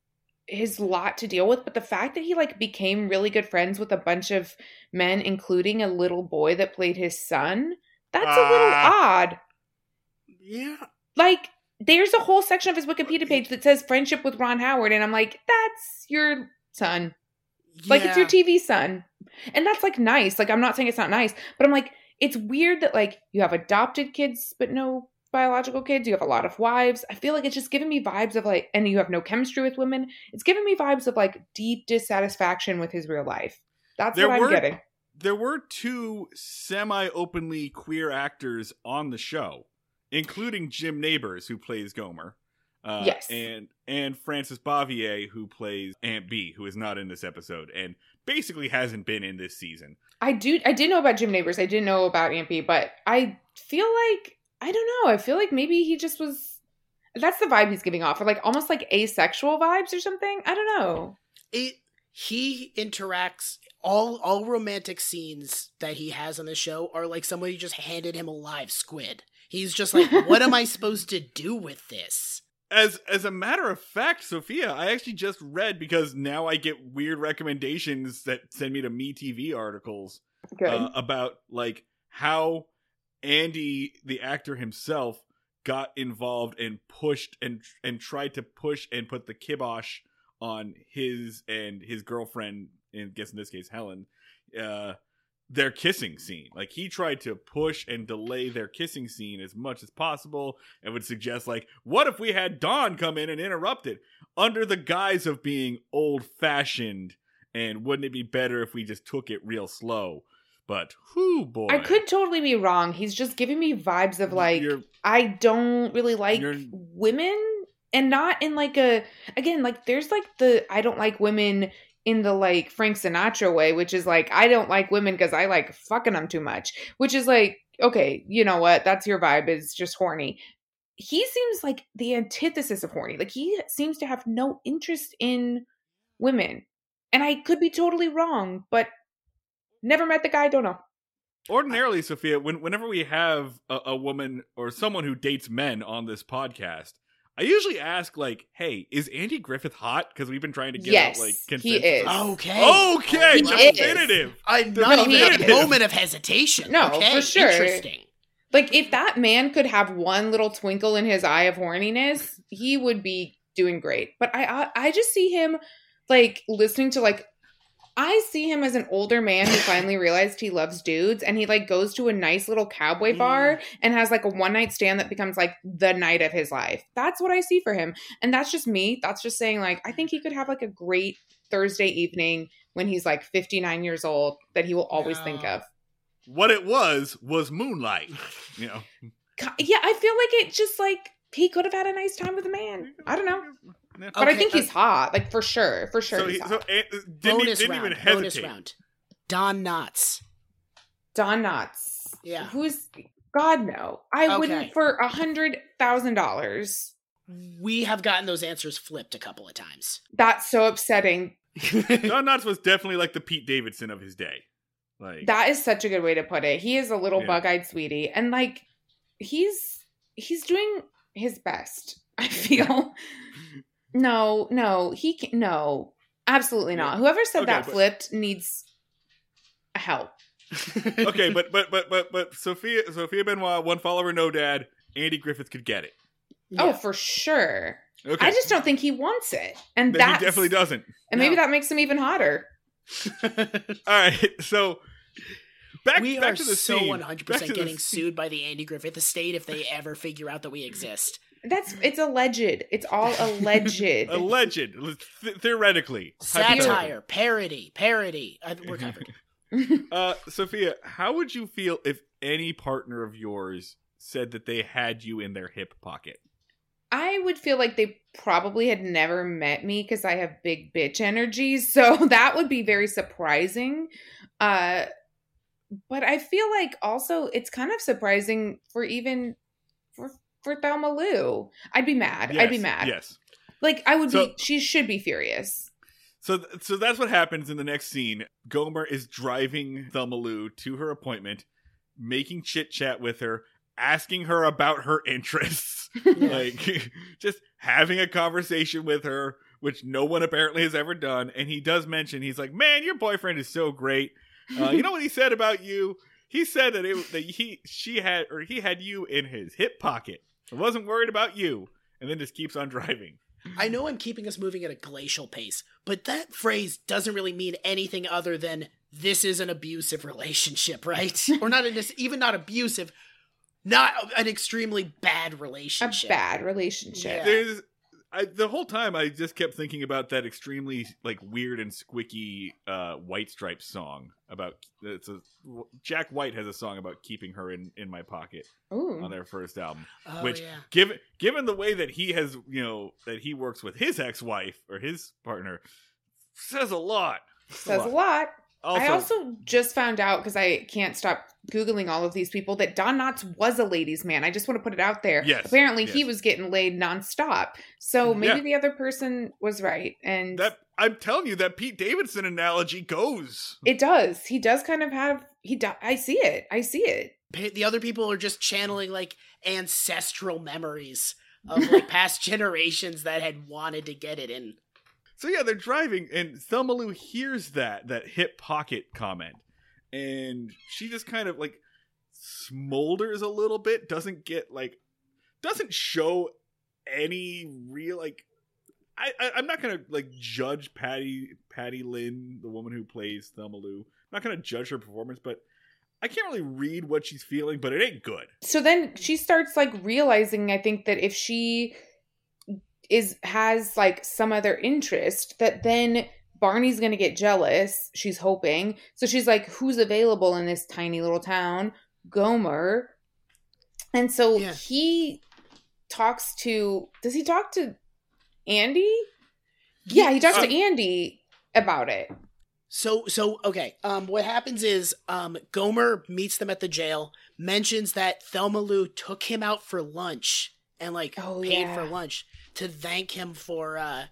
his lot to deal with, but the fact that he like became really good friends with a bunch of men, including a little boy that played his son, that's a little Ah. odd. Yeah, like there's a whole section of his Wikipedia page that says friendship with Ron Howard, and I'm like, that's your son. Like it's your TV son. And that's like nice. Like I'm not saying it's not nice, but I'm like, it's weird that like you have adopted kids but no biological kids. You have a lot of wives. I feel like it's just giving me vibes of like and you have no chemistry with women. It's giving me vibes of like deep dissatisfaction with his real life. That's There what I'm getting. There were two semi-openly queer actors on the show, including Jim Nabors, who plays Gomer. Uh, Yes. and and Frances Bavier, who plays Aunt Bee, who is not in this episode and basically hasn't been in this season. I do I did know about Jim Nabors. I didn't know about Aunt Bee, but I feel like I don't know. I feel like maybe he just was that's the vibe he's giving off, or like almost like asexual vibes or something. I don't know. it he interacts all all romantic scenes that he has on the show are like somebody just handed him a live squid. He's just like, what am I supposed to do with this? As as a matter of fact, Sophia, I actually just read because now I get weird recommendations that send me to Me TV articles Good. uh, about like how Andy, the actor himself, got involved and pushed and and tried to push and put the kibosh on his and his girlfriend, and guess in this case Helen, uh, their kissing scene. Like he tried to push and delay their kissing scene as much as possible, and would suggest like, what if we had Dawn come in and interrupt it under the guise of being old fashioned? And wouldn't it be better if we just took it real slow? But whoo boy, I could totally be wrong. He's just giving me vibes of like You're- I don't really like women and not in like a again like there's like the I don't like women in the like Frank Sinatra way, which is like I don't like women because I like fucking them too much, which is like okay, you know what? That's your vibe is just horny. He seems like the antithesis of horny. Like he seems to have no interest in women. And I could be totally wrong, but never met the guy, don't know. Ordinarily, Sophia, when, whenever we have a, a woman or someone who dates men on this podcast, I usually ask like, "Hey, is Andy Griffith hot?" Because we've been trying to get Yes, out like he is. Okay. Okay, He definitive. I'm not even a moment of hesitation. No, okay? for sure. Interesting. Like if that man could have one little twinkle in his eye of horniness, he would be doing great. But I I, I just see him like listening to like I see him as an older man who finally realized he loves dudes and he like goes to a nice little cowboy Mm. bar and has like a one night stand that becomes like the night of his life. That's what I see for him. And that's just me. That's just saying like I think he could have like a great Thursday evening when he's like 59 years old that he will always think of. What it was was moonlight. You know, Yeah, I feel like it just like he could have had a nice time with a man. I don't know. Yeah. But I think uh, he's hot, like for sure, for sure. So, he's he, hot. so didn't, bonus didn't round. even hesitate. bonus round. Don Knotts. Don Knotts. Yeah. Who's God no. I Okay. wouldn't for a hundred thousand dollars. We have gotten those answers flipped a couple of times. That's so upsetting. Don Knotts was definitely like the Pete Davidson of his day. Like That is such a good way to put it. He is a little Yeah. bug-eyed sweetie, and like he's he's doing his best. I feel. No, no, he can no, absolutely not. Yeah. Whoever said Okay, that but- flipped needs help. okay, but but but but but Sophia Sophia Benoit, one follower, no dad. Andy Griffith could get it. Oh, for sure. Okay, I just don't think he wants it, and that he definitely doesn't. And maybe No. that makes him even hotter. All right, so back we back are to the so scene. one hundred Back to percent getting scene. sued by the Andy Griffith estate if they ever figure out that we exist. That's it's alleged. It's all alleged. Alleged, th- theoretically, Satire, parody, parody. I, we're covered. Uh, Sophia, how would you feel if any partner of yours said that they had you in their hip pocket? I would feel like they probably had never met me because I have big bitch energy. So that would be very surprising. Uh but I feel like also it's kind of surprising for even for Thelma Lou. I'd be mad. I'd be mad. Yes. Like I would So- be. She should be furious. So, so that's what happens in the next scene. Gomer is driving Thelma Lou to her appointment, making chit chat with her, asking her about her interests, like just having a conversation with her, which no one apparently has ever done. And he does mention he's like, "Man, your boyfriend is so great. Uh, you know what he said about you? He said that it that he she had or he had you in his hip pocket. I wasn't worried about you." And then just keeps on driving. I know I'm keeping us moving at a glacial pace, but that phrase doesn't really mean anything other than this is an abusive relationship, right? or not an, even not abusive, not an extremely bad A relationship. bad relationship. Yeah. there's I, the whole time I just kept thinking about that extremely like weird and squicky uh, White Stripes song about it's a Jack White has a song about keeping her in in my pocket on their first album. Oh, which yeah. given given the way that he has you know that he works with his ex wife or his partner says a lot. Says a lot. Also, I also just found out because I can't stop googling all of these people that Don Knotts was a ladies' man. I just want to put it out there. Yes, Apparently, he was getting laid nonstop. So mm, maybe Yeah. the other person was right, and that I'm telling you that Pete Davidson analogy goes. it does. He does kind of have. He. Do, I see it. I see it. The other people are just channeling like ancestral memories of like past generations that had wanted to get it in. So yeah, they're driving, and Thelma Lou hears that that hip pocket comment, and she just kind of like smolders a little bit. Doesn't get like, doesn't show any real like. I, I I'm not gonna like judge Patty Patty Lynn, the woman who plays Thelma Lou. I'm not gonna judge her performance, but I can't really read what she's feeling. But it ain't good. so then she starts like realizing i think that if she is has like some other interest that then barney's gonna get jealous she's hoping so she's like who's available in this tiny little town gomer and so Yeah. he talks to does he talk to andy yeah he talks Uh, to andy about it So so okay. Um what happens is um Gomer meets them at the jail, mentions that Thelma Lou took him out for lunch and like Oh, paid yeah. for lunch to thank him for uh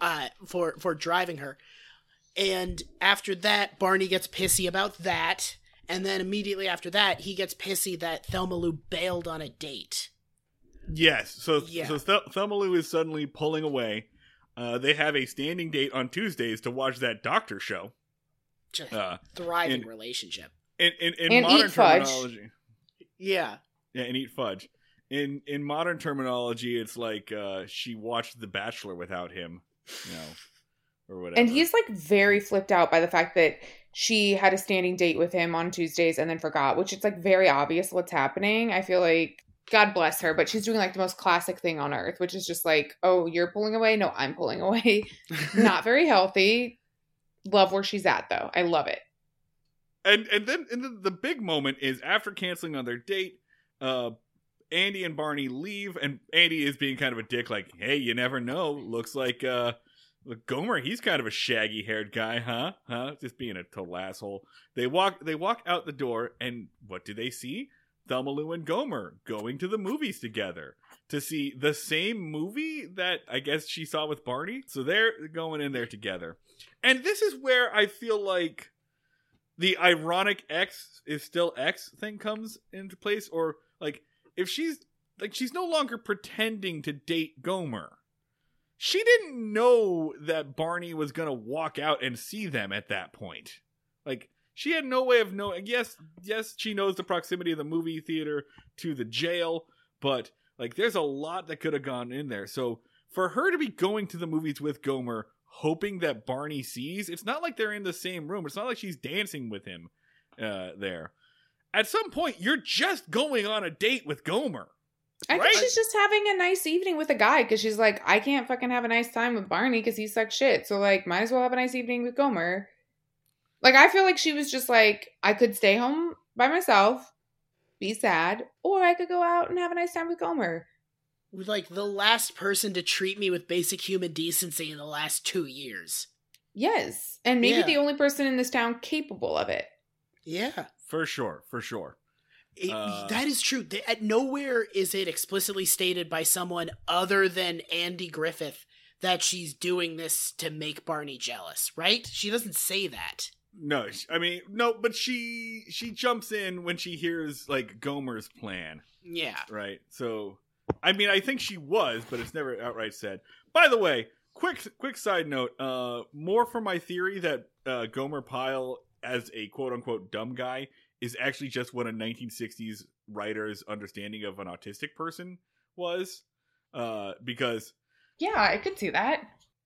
uh for for driving her. And after that, Barney gets pissy about that. And then immediately after that, he gets pissy that Thelma Lou bailed on a date. Yes. So Yeah. so Thel- Thelma Lou is suddenly pulling away. Uh, they have a standing date on Tuesdays to watch that doctor show. Just Uh, thriving and- relationship. in in, in And modern eat fudge. terminology, Yeah. yeah, and eat fudge. In in modern terminology, it's like uh, she watched The Bachelor without him, you know, or whatever. And he's like very flipped out by the fact that she had a standing date with him on Tuesdays and then forgot, which it's like very obvious what's happening. I feel like God bless her, but she's doing like the most classic thing on earth, which is just like, oh, you're pulling away. No, I'm pulling away. Not very healthy. Love where she's at though. I love it. and and then and the, the big moment is after canceling on their date uh andy and barney leave and andy is being kind of a dick like hey you never know. Looks like uh gomer he's kind of a shaggy haired guy huh? Huh? Just being a total asshole. They walk they walk out the door and what do they see? Thelma lou and gomer going to the movies together to see the same movie that i guess she saw with barney. So they're going in there together. And this is where i feel like the ironic X is still X thing comes into place, or like if she's like she's no longer pretending to date Gomer. She didn't know that Barney was gonna walk out and see them at that point. Like she had no way of knowing. Yes, yes, she knows the proximity of the movie theater to the jail, but like there's a lot that could have gone in there. So for her to be going to the movies with Gomer, hoping that Barney sees, it's not like they're in the same room. It's not like she's dancing with him uh, there. At some point, you're just going on a date with Gomer. I Right? think she's just having a nice evening with a guy because she's like, I can't fucking have a nice time with Barney because he sucks shit. So like, might as well have a nice evening with Gomer. Like, I feel like she was just like, I could stay home by myself, be sad, or I could go out and have a nice time with Gomer. Like the last person to treat me with basic human decency in the last two years. Yes, and maybe Yeah. the only person in this town capable of it. Yeah. For sure, for sure. It- Uh, that is true. At nowhere is it explicitly stated by someone other than Andy Griffith that she's doing this to make Barney jealous, right? She doesn't say that. No, I mean no, but she she jumps in when she hears like Gomer's plan, Yeah. right? So, I mean, I think she was, but it's never outright said. By the way, quick quick side note, uh, more for my theory that uh, Gomer Pyle as a quote unquote dumb guy is actually just what a 1960s writer's understanding of an autistic person was, uh, because Yeah, I could see that.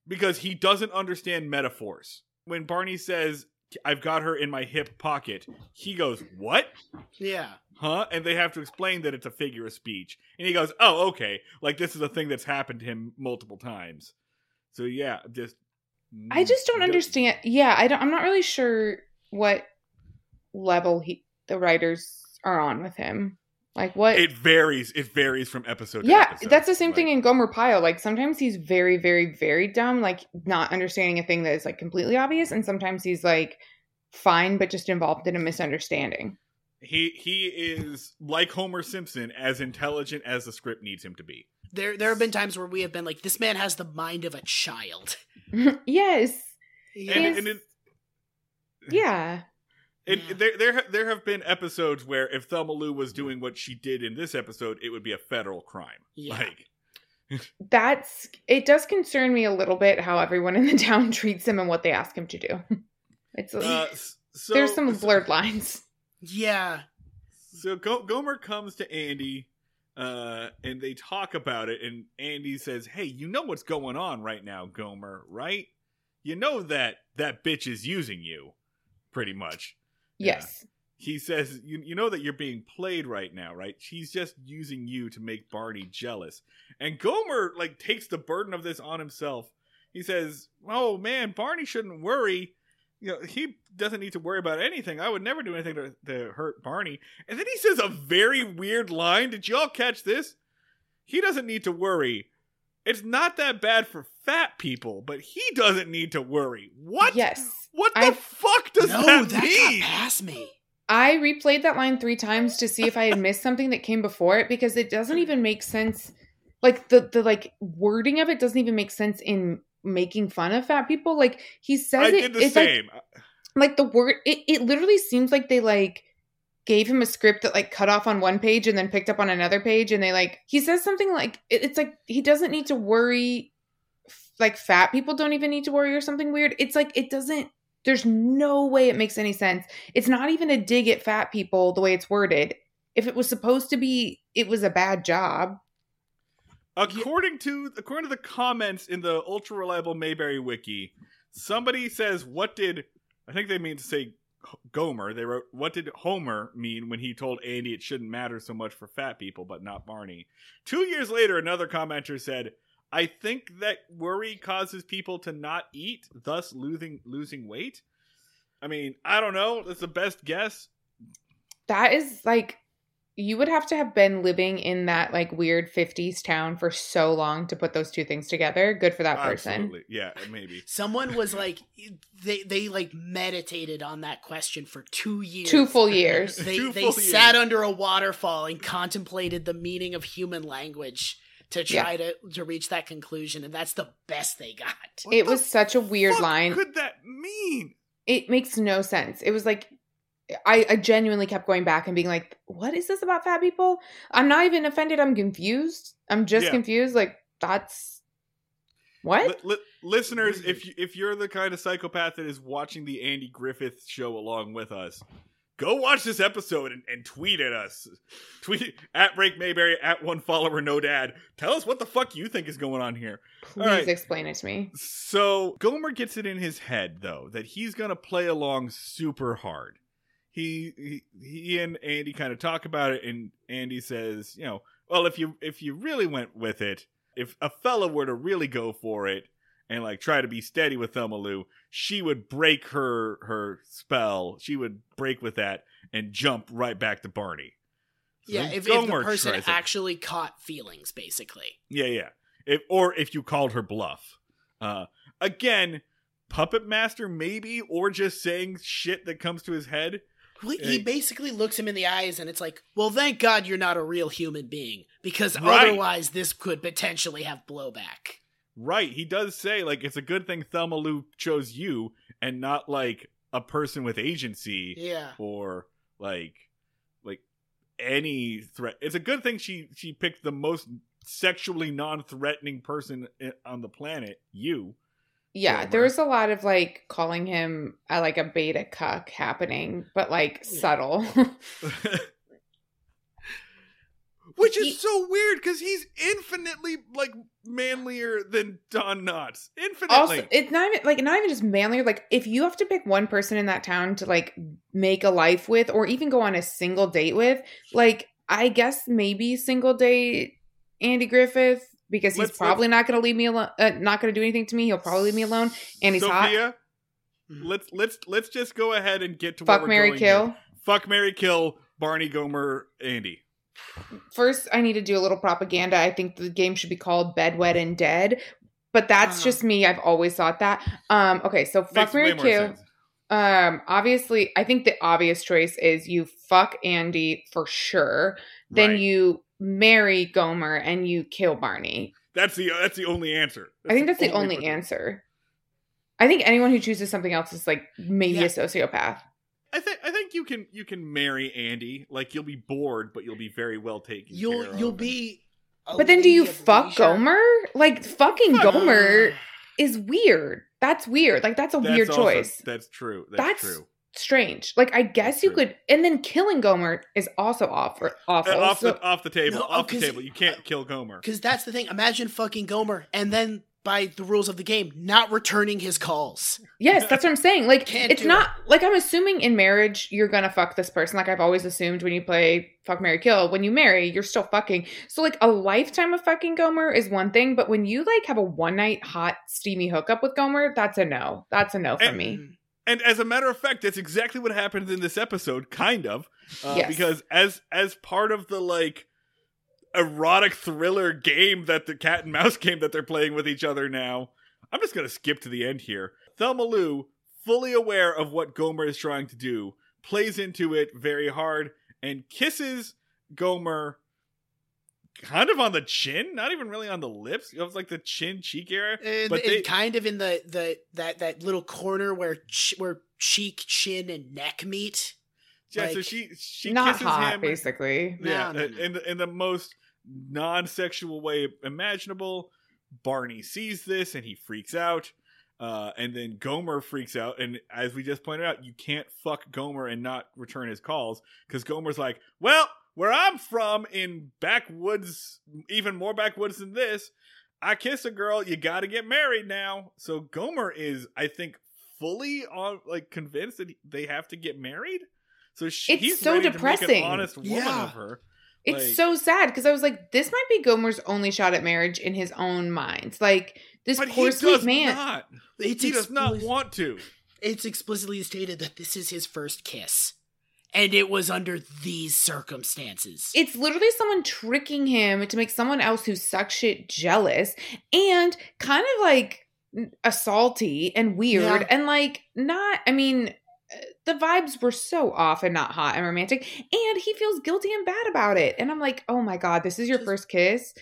because he doesn't understand metaphors. When Barney says, "I've got her in my hip pocket," he goes, "What?" Yeah. Huh? And they have to explain that it's a figure of speech. And he goes, "Oh, okay. Like this is a thing that's happened to him multiple times." So yeah, just I just don't understand. Yeah, I don't. I'm not really sure what level he the writers are on with him. Like what? It varies. It varies from episode. to yeah, episode. that's the same Like, thing in Gomer Pyle. Like sometimes he's very, very, very dumb, like not understanding a thing that is like completely obvious, and sometimes he's like fine but just involved in a misunderstanding. He he is like Homer Simpson, as intelligent as the script needs him to be. There there have been times where we have been like, this man has the mind of a child. yes. Yeah. And, and it, Yeah. It, Yeah. there, there, there have been episodes where if Thelma Lou was doing what she did in this episode, it would be a federal crime. Yeah. Like, That's it does concern me a little bit how everyone in the town treats him and what they ask him to do. It's uh, so there's some blurred lines. yeah. So Go- Gomer comes to Andy, uh, and they talk about it, and Andy says, "Hey, you know what's going on right now, Gomer, right? You know that that bitch is using you, pretty much." Yeah. Yes. he says, you, you know that you're being played right now, right? She's just using you to make Barney jealous. And Gomer, like, takes the burden of this on himself. He says, oh, man, Barney shouldn't worry. You know, he doesn't need to worry about anything. I would never do anything to, to hurt Barney. And then he says a very weird line. Did y'all catch this? He doesn't need to worry. It's not that bad for fat people, but he doesn't need to worry. What? Yes. What the I- fuck does no, that, that mean? got past me. I replayed that line three times to see if I had missed something that came before it because it doesn't even make sense. Like the the like wording of it doesn't even make sense in making fun of fat people. Like he says I it, did the it's like same. like the word it, it literally seems like they like gave him a script that like cut off on one page and then picked up on another page and they like he says something like it, it's like he doesn't need to worry f- like fat people don't even need to worry or something weird it's like it doesn't there's no way it makes any sense it's not even a dig at fat people the way it's worded if it was supposed to be it was a bad job According to according to the comments in the ultra reliable Mayberry wiki, somebody says, "What did I think they mean to say Gomer?" They wrote, "What did Homer mean when he told Andy it shouldn't matter so much for fat people, but not Barney?" Two years later, another commenter said, "I think that worry causes people to not eat, thus losing losing weight." I mean, I don't know. That's the best guess. that is like you would have to have been living in that like weird 50s town for so long to put those two things together good for that person Absolutely, yeah, maybe. Someone was like, they they like meditated on that question for two years. two full years They Two they full sat years. under a waterfall and contemplated the meaning of human language to try to to reach that conclusion, and that's the best they got. What it the was such a weird fuck line. Could that mean? it makes no sense. It was like I, I genuinely kept going back and being like what is this about fat people? I'm not even offended. I'm confused. I'm just Yeah. confused. Like that's what? Li- li- listeners, if you, if you're the kind of psychopath that is watching the Andy Griffith show along with us, go watch this episode and, and tweet at us. Tweet at Break Mayberry at one follower no dad. Tell us what the fuck you think is going on here. please right. explain it to me So Gomer gets it in his head though that he's gonna play along super hard. He he, he and Andy kind of talk about it, and Andy says, you know, well if you if you really went with it, if a fella were to really go for it and like try to be steady with Thelma Lou, she would break her her spell. She would break with that and jump right back to Barney. So Yeah, if, if the person it. actually caught feelings, basically. Yeah, yeah. If or if you called her bluff. Uh again, puppet master maybe or just saying shit that comes to his head. Well, he basically looks him in the eyes and it's like, well, thank God you're not a real human being because Right. otherwise this could potentially have blowback. Right. He does say like it's a good thing Thelma Lou chose you and not like a person with agency Yeah. or like like any threat. It's a good thing she she picked the most sexually non-threatening person on the planet, you. Yeah, Wilbur. there was a lot of like calling him uh, like a beta cuck happening, but like Yeah. subtle. Which is He- so weird because he's infinitely like manlier than Don Knotts. Infinitely. also, it's not even like not even just manlier. Like if you have to pick one person in that town to like make a life with, or even go on a single date with, like I guess maybe single date Andy Griffith because he's Let's- probably not going to leave me alone. Uh, not going to do anything to me. He'll probably leave me alone, and he's hot. Sophia, Mhm. let's let's let's just go ahead and get to where Fuck we're Mary going Kill. here. Fuck Mary Kill, Barney Gomer, Andy. First, I need to do a little propaganda. I think the game should be called Bed, Wed, and Dead. But that's Uh-huh. just me. I've always thought that. Um, okay, so fuck Makes Mary. Um, obviously, I think the obvious choice is you fuck Andy for sure. Then Right. you marry Gomer and you kill Barney. That's the that's the only answer. I think that's the only person. answer. I think anyone who chooses something else is like maybe Yeah. a sociopath. I think I think you can you can marry Andy. Like you'll be bored, but you'll be very well taken You'll of. you'll and- be. But then do you fuck leisure. Gomer? Like fucking Fuck. Gomer is weird. That's weird. Like that's a That's weird also- choice. That's true. That's, That's true. Strange. Like I guess you true. could and then killing Gomer is also awful awful. Uh, off So- the off the table. No, off the 'cause- table. You can't kill Gomer. Because that's the thing. Imagine fucking Gomer and then, by the rules of the game, not returning his calls. Yes, that's what I'm saying. Like Can't it's do not like I'm assuming in marriage you're gonna fuck this person. Like I've always assumed when you play fuck Mary Kill, when you marry, you're still fucking. So like a lifetime of fucking Gomer is one thing, but when you like have a one night hot steamy hookup with Gomer, that's a no. That's a no for And- me. And as a matter of fact, that's exactly what happens in this episode, kind of. Uh, Yes. Because as as part of the like erotic thriller game that the cat and mouse game that they're playing with each other now, I'm just gonna skip to the end here. Thelma Lou, fully aware of what Gomer is trying to do, plays into it very hard and kisses Gomer kind of on the chin, not even really on the lips. It was like the chin cheek area. Uh, and, But and kind of in the, the that that little corner where ch- where cheek, chin, and neck meet. Yeah, so she she Not kisses hot, him basically. Yeah, No, no, no. in the, in the most non-sexual way imaginable. Barney sees this and he freaks out. Uh, and then Gomer freaks out, and as we just pointed out, you can't fuck Gomer and not return his calls because Gomer's like, "Well, where I'm from in backwoods, even more backwoods than this, I kiss a girl, you got to get married now." So Gomer is, I think, fully on like convinced that they have to get married. So she, It's he's so ready to depressing. make an honest woman Yeah. of her. It's Like- so sad because I was like, this might be Gomer's only shot at marriage in his own mind. Like this But poor he sweet does man. not. It's He does not want to. It's explicitly stated that this is his first kiss, and it was under these circumstances. It's literally someone tricking him to make someone else who sucks shit jealous and kind of like assaulty and weird Yeah. and like not, I mean, uh, the vibes were so off and not hot and romantic. And he feels guilty and bad about it. And I'm like, oh my God, this is your first kiss?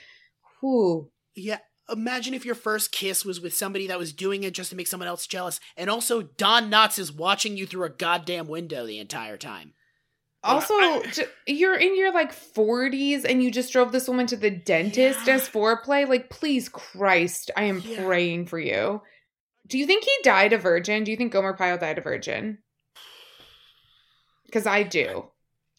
Whew. Yeah. Imagine if your first kiss was with somebody that was doing it just to make someone else jealous, and also Don Knotts is watching you through a goddamn window the entire time. Also, I- you're in your like 40s and you just drove this woman to the dentist Yeah. as foreplay. Like, please, Christ, I am Yeah. praying for you. Do you think he died a virgin? Do you think Gomer Pyle died a virgin? Because I do.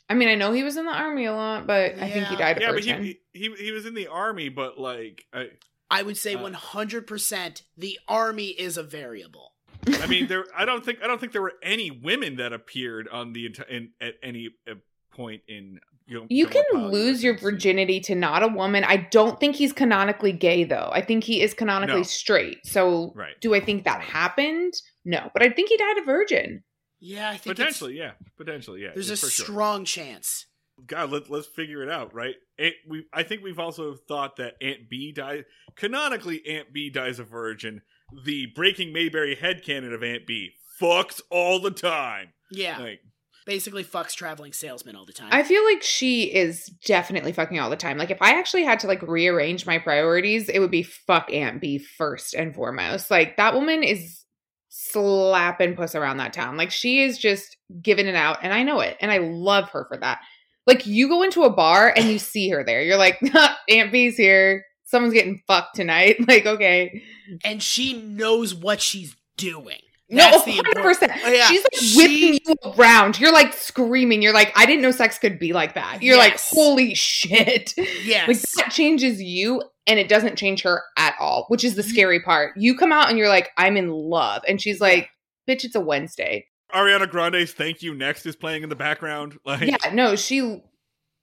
I mean, I know he was in the army a lot, but I think he died a virgin. Yeah, but he, he he was in the army, but like I, I would say Uh, 100% the army is a variable. I mean, there I don't think I don't think there were any women that appeared on the enti- in, at any uh, point in. You, know, you can lose your virginity to not a woman. I don't think he's canonically gay, though. I think he is canonically No. straight. So, Right. do I think that happened? No, but I think he died a virgin. Yeah, I think it's- Potentially, yeah, potentially, yeah. there's a for sure. strong chance. God, let, let's figure it out, right? Aunt, we, I think we've also thought that Aunt Bee dies Canonically, Aunt Bee dies a virgin. The Breaking Mayberry head headcanon of Aunt Bee fucks all the time. Yeah. Like, basically fucks traveling salesmen all the time. I feel like she is definitely fucking all the time. Like if I actually had to like rearrange my priorities, it would be fuck Aunt Bee first and foremost. Like that woman is slapping puss around that town. Like she is just giving it out, and I know it, and I love her for that. Like you go into a bar and you see her there, you're like, Aunt Bee's here. Someone's getting fucked tonight. Like okay, and she knows what she's doing. No, That's the hundred important- percent. Oh, yeah. She's like She- whipping you around. You're like screaming. You're like, I didn't know sex could be like that. You're like, holy shit. Yes. Like that changes you and it doesn't change her at all, which is the mm-hmm. scary part. You come out and you're like, I'm in love. And she's like, bitch, it's a Wednesday. Ariana Grande's "Thank You Next" is playing in the background. Like, Yeah, no, she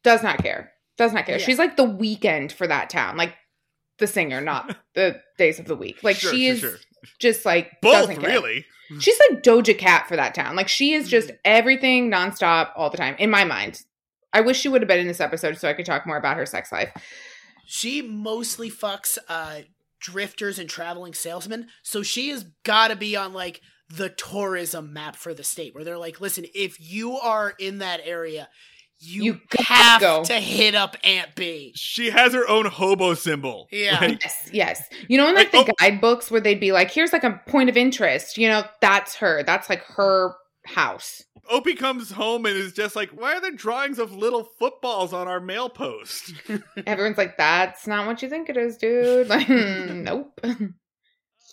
does not care. Does not care. Yeah. She's like the Weeknd for that town. Like the singer, not the days of the week. Like Sure, she sure, is sure. Just like both doesn't care. really. She's like Doja Cat for that town. Like she is just Mm. everything nonstop all the time. In my mind. I wish she would have been in this episode so I could talk more about her sex life. she mostly fucks uh drifters and traveling salesmen so she has got to be on like the tourism map for the state where they're like listen if you are in that area you, You gotta have go. to hit up aunt bee She has her own hobo symbol. Yeah. Like, Yes, yes. You know, in like, Like, the oh. guidebooks where they'd be like, here's like a point of interest, you know, that's her. That's like her house. Opie comes home and is just like, "Why are there drawings of little footballs on our mail post?" Everyone's like, that's not what you think it is, dude. Like, hmm, nope.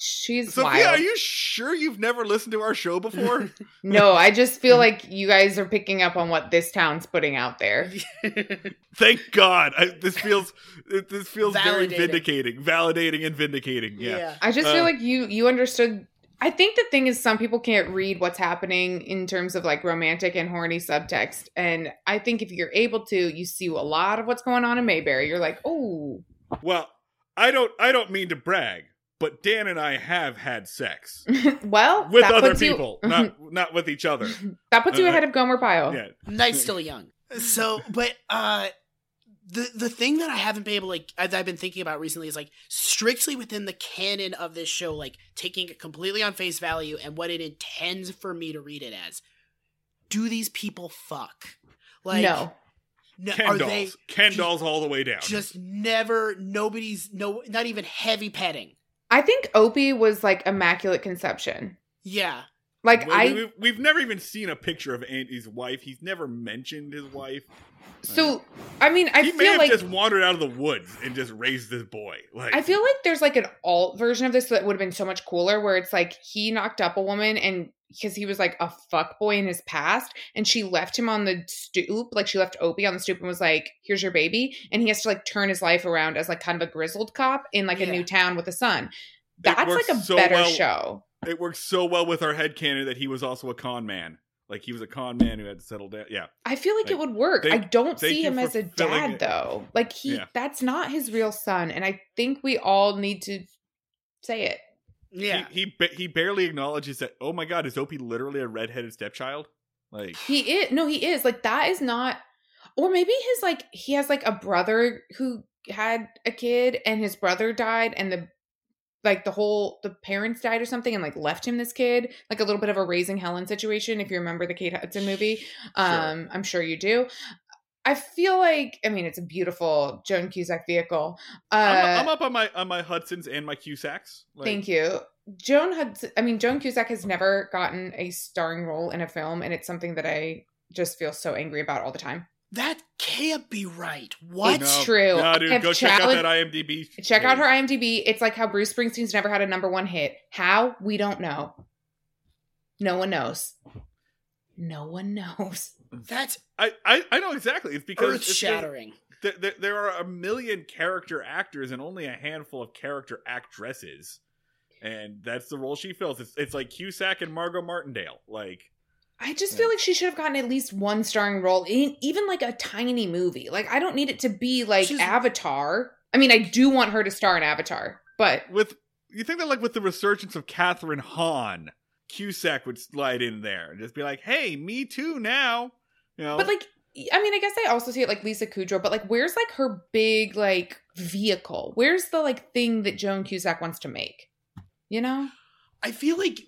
She's Sophia, wild. are you sure you've never listened to our show before? no, I just feel like you guys are picking up on what this town's putting out there. Thank God. I, this feels this feels very vindicating, validating, and vindicating. Yeah. yeah I just feel Uh, like you you understood. I think the thing is some people can't read what's happening in terms of like romantic and horny subtext, and I think if you're able to, you see a lot of what's going on in Mayberry. You're like, oh, Well, I don't I don't mean to brag, but Dan and I have had sex well, with that other puts you- people, not not with each other. that puts you Uh, ahead of Gomer Pyle. Yeah. night's still young so but uh the the thing that I haven't been able like I've, I've been thinking about recently is like strictly within the canon of this show, like taking it completely on face value and what it intends for me to read it as. Do these people fuck? Like no, no, Ken are dolls. they Ken ju- dolls all the way down. just never? Nobody's no, not even heavy petting. I think Opie was like immaculate conception. Yeah, Like I, we've, we've never even seen a picture of Andy's wife. He's never mentioned his wife. so I mean, I he may feel have like just wandered out of the woods and just raised this boy. Like I feel like there's like an alt version of this that would have been so much cooler where it's like he knocked up a woman and because he was like a fuck boy in his past and she left him on the stoop like she left Opie on the stoop and was like here's your baby and he has to like turn his life around as like kind of a grizzled cop in like a new town with a son that's like a so better well- show it works so well with our head canon that he was also a con man. Like he was a con man who had to settle down. Yeah. I feel like, Like, it would work. thank- I don't see him as a dad it. though. Like he Yeah. that's not his real son and I think we all need to say it. yeah. He he, ba- he barely acknowledges that. Oh my God, is Opie literally a redheaded stepchild? Like He is no, he is like that is not, or maybe his like he has like a brother who had a kid and his brother died and the like the whole the parents died or something and like left him this kid like a little bit of a raising Helen situation if you remember the Kate Hudson movie. Um, I'm sure you do. I feel like I mean it's a beautiful Joan Cusack vehicle. Uh, I'm, I'm up on my on my Hudsons and my Cusacks. Like, Thank you. Joan Hudson, I mean, Joan Cusack has never gotten a starring role in a film, and it's something that I just feel so angry about all the time. That can't be right. What? It's No, true. No, dude, have go check out that IMDb. Check out her IMDb. It's like how Bruce Springsteen's never had a number one hit. How? We don't know. No one knows. No one knows. That's I, I I know exactly. It's because earth it's shattering. there, there, there are a million character actors and only a handful of character actresses, and that's the role she fills. It's it's like Cusack and Margot Martindale. Like I just feel like she should have gotten at least one starring role in even like a tiny movie. Like I don't need it to be like She's- Avatar. I mean, I do want her to star in Avatar, but with you think that like with the resurgence of Kathryn Hahn, Cusack would slide in there and just be like, "Hey, me too now." You know, But like, I mean, I guess I also see it like Lisa Kudrow, but like, where's like her big like vehicle? Where's the like thing that Joan Cusack wants to make? You know? I feel like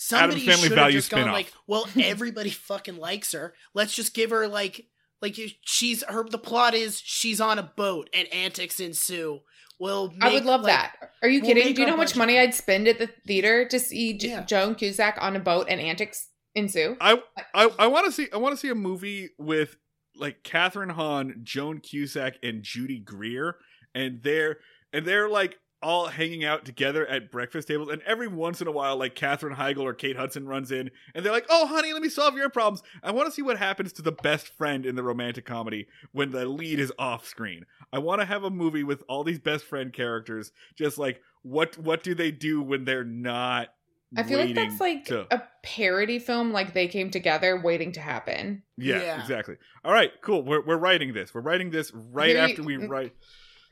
Somebody should have just gone spin-off. like, well, everybody fucking likes her. Let's just give her like, like she's her. The plot is she's on a boat and antics ensue. We'll I would love like- that. Are you we'll kidding? make Do you know how much money I'd spend at the theater to see J- Yeah. Joan Cusack on a boat and antics ensue? I I, I want to see I want to see a movie with like Kathryn Hahn, Joan Cusack, and Judy Greer, and they're and they're like all hanging out together at breakfast tables, and every once in a while, like Katherine Heigl or Kate Hudson runs in, and they're like, "Oh, honey, let me solve your problems." I want to see what happens to the best friend in the romantic comedy when the lead is off screen. I want to have a movie with all these best friend characters, just like what what do they do when they're not. I feel like that's like to- a parody film, like they came together waiting to happen. Yeah, Yeah. exactly. All right, cool. We're we're writing this. We're writing this right Here you- after we write.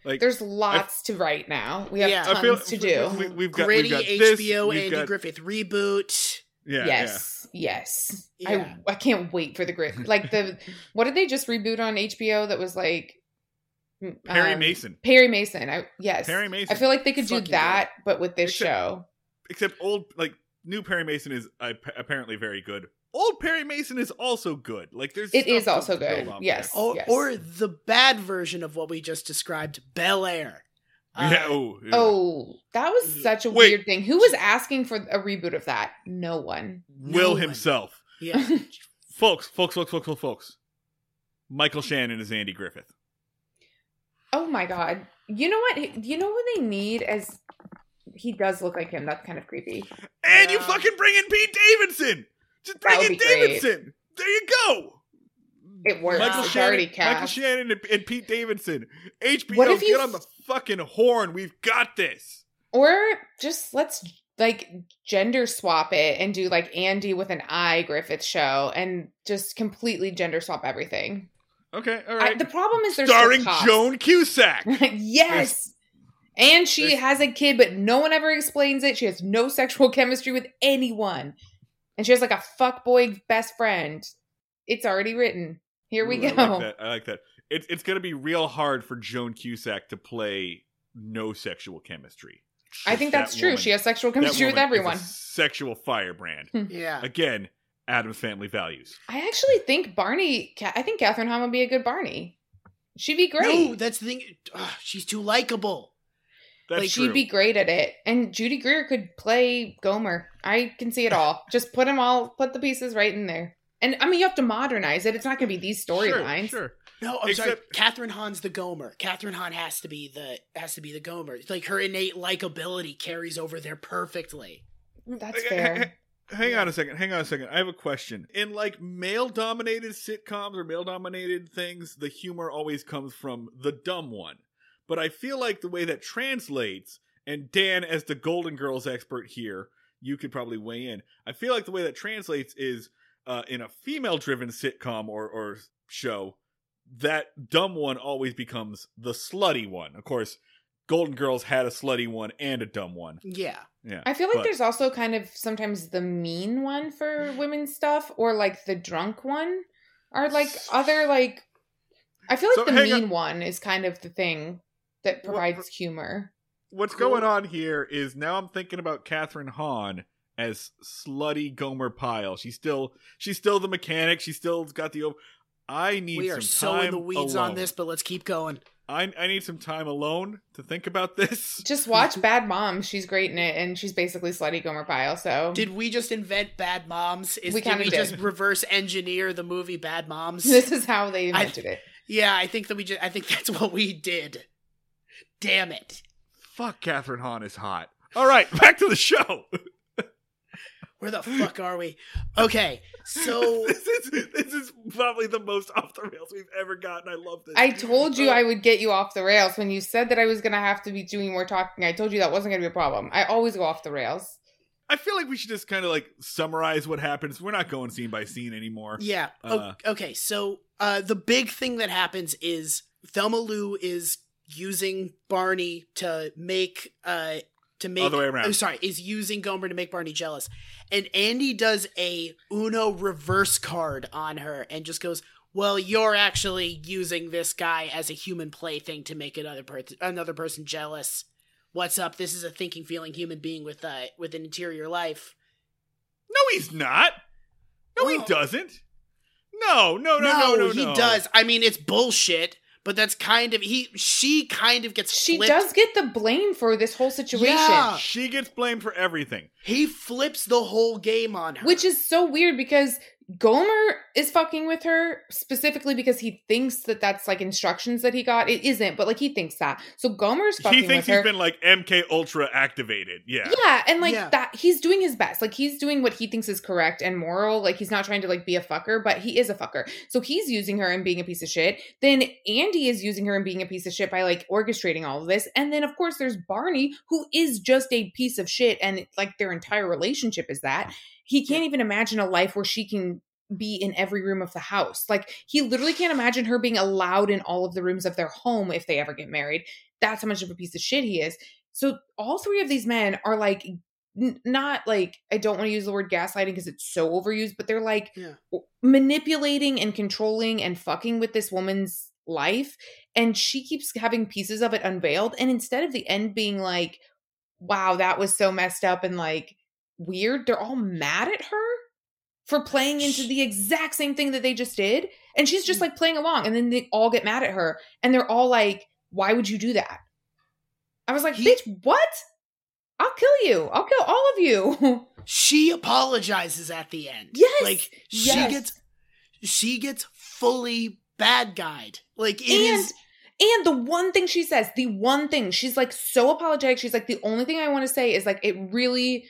Like There's lots to write now. We have Yeah. tons I feel to do. We, we've got gritty we've got this, HBO we've Andy got- Griffith reboot. Yeah, yes, yes. Yeah. I I can't wait for the grit. Like the what did they just reboot on HBO that was like yeah. Perry um, Mason. Perry Mason. I yes. Perry Mason. I feel like they could do Fucking that, but with this Except- show. Except old like new Perry Mason is uh, apparently very good. Old Perry Mason is also good. Like there's It stuff is to also good. Yes. there. Or, Yes. or the bad version of what we just described, Bel Air. Uh, yeah. Oh. yeah. Oh, that was such a Wait. weird thing. Who was asking for a reboot of that? No one. Will no one. himself. yeah. Folks, folks, folks, folks, folks, folks. Michael Shannon is Andy Griffith. oh my god. You know what? You know what they need as he does look like him. That's kind of creepy. And you fucking bring in Pete Davidson. Just bring in be great. Davidson. There you go. It works. Michael it's Shannon, already Michael. Shannon and, and Pete Davidson. HBO, What if you get on the fucking horn. We've got this. Or just let's like gender swap it and do like Andy with an I Griffith show and just completely gender swap everything. Okay, all right. I, the problem is there's Starring still. Joan Cusack. yes. And she there's- has a kid, but no one ever explains it. She has no sexual chemistry with anyone. And she has like a fuck boy best friend. It's already written. Here we Ooh, go. I like that. I like that. It's it's gonna be real hard for Joan Cusack to play no sexual chemistry. I think that's That true. woman- She has sexual that chemistry with woman is a everyone. sexual firebrand. Hmm. Yeah. Again, Addams family values. I actually think Barney, I think Kathryn Hahn would be a good Barney. She'd be great. No, that's the thing. Ugh, she's too likable. That's Like, true. She'd be great at it. And Judy Greer could play Gomer. I can see it all. Just put them all, put the pieces right in there. And I mean, you have to modernize it. It's not going to be these storylines. Sure, sure. No, I'm sorry. Except- Kathryn Hahn's the Gomer. Kathryn Hahn has to be the has to be the Gomer. It's Like her innate likability carries over there perfectly. Mm, that's Okay, fair. Hang on a second. Hang on a second. I have a question. In like male dominated sitcoms or male dominated things, the humor always comes from the dumb one. But I feel like the way that translates, and Dan, as the Golden Girls expert here, you could probably weigh in. I feel like the way that translates is uh, in a female driven sitcom or, or show, that dumb one always becomes the slutty one. Of course, Golden Girls had a slutty one and a dumb one. Yeah. Yeah. I feel like but- there's also kind of sometimes the mean one for women's stuff or like the drunk one or like other like I feel like So, the mean on. one is kind of the thing that What- provides humor. what's Cool. going on here is now I'm thinking about Kathryn Hahn as slutty Gomer Pyle. She's still she's still the mechanic. She's still got the. o- I need we some are so time in the weeds alone. on this, but let's keep going. I I need some time alone to think about this. Just watch Bad Mom. She's great in it and she's basically slutty Gomer Pyle. So Did we just invent Bad Moms? Is, We did kinda we did. just reverse engineer the movie Bad Moms? this is how they I- invented it. yeah, I think that we just I think that's what we did. Damn it. Fuck, Kathryn Hahn is hot. All right, back to the show. Where the fuck are we? Okay, so this is this is probably the most off the rails we've ever gotten. I love this. I told you Uh, I would get you off the rails when you said that I was gonna have to be doing more talking. I told you that wasn't gonna be a problem. I always go off the rails. I feel like we should just kind of like summarize what happens. We're not going scene by scene anymore. Yeah. Uh, okay. So uh, the big thing that happens is Thelma Lou is using Barney to make uh to make Other way around. oh, sorry, is using Gomer to make Barney jealous, and Andy does a Uno reverse card on her and just goes. Well, you're actually using this guy as a human plaything to make another person another person jealous. What's up? This is a thinking, feeling human being with uh with an interior life. No, he's not. No, he doesn't. No, no, no, no, no, he no. does. I mean, it's bullshit, but that's kind of he. She kind of gets. She flipped. does get the blame for this whole situation. Yeah. She gets blamed for everything. He flips the whole game on her, Which is so weird because Gomer is fucking with her specifically because he thinks that that's like instructions that he got. It isn't, but like he thinks that. So Gomer's fucking He thinks with her. he's been like MK Ultra activated. Yeah. yeah, and like Yeah. that he's doing his best. Like he's doing what he thinks is correct and moral. Like he's not trying to like be a fucker, but he is a fucker. So he's using her and being a piece of shit. Then Andy is using her and being a piece of shit by like orchestrating all of this. And then of course there's Barney who is just a piece of shit and like their entire relationship is that. He can't even imagine a life where she can be in every room of the house. Like he literally can't imagine her being allowed in all of the rooms of their home if they ever get married. That's how much of a piece of shit he is. So all three of these men are like n- not like I don't want to use the word gaslighting because it's so overused, but they're like Yeah. manipulating and controlling and fucking with this woman's life and she keeps having pieces of it unveiled and instead of the end being like wow, that was so messed up and like weird, they're all mad at her for playing into the exact same thing that they just did and she's just mm. like playing along and then they all get mad at her and they're all like why would you do that? I was like, He- bitch, what? I'll kill you. I'll kill all of you. she apologizes at the end. Yes, like she yes. gets, she gets fully bad guide. Like it and is. and the one thing she says, the one thing she's like so apologetic. She's like, the only thing I want to say is like it really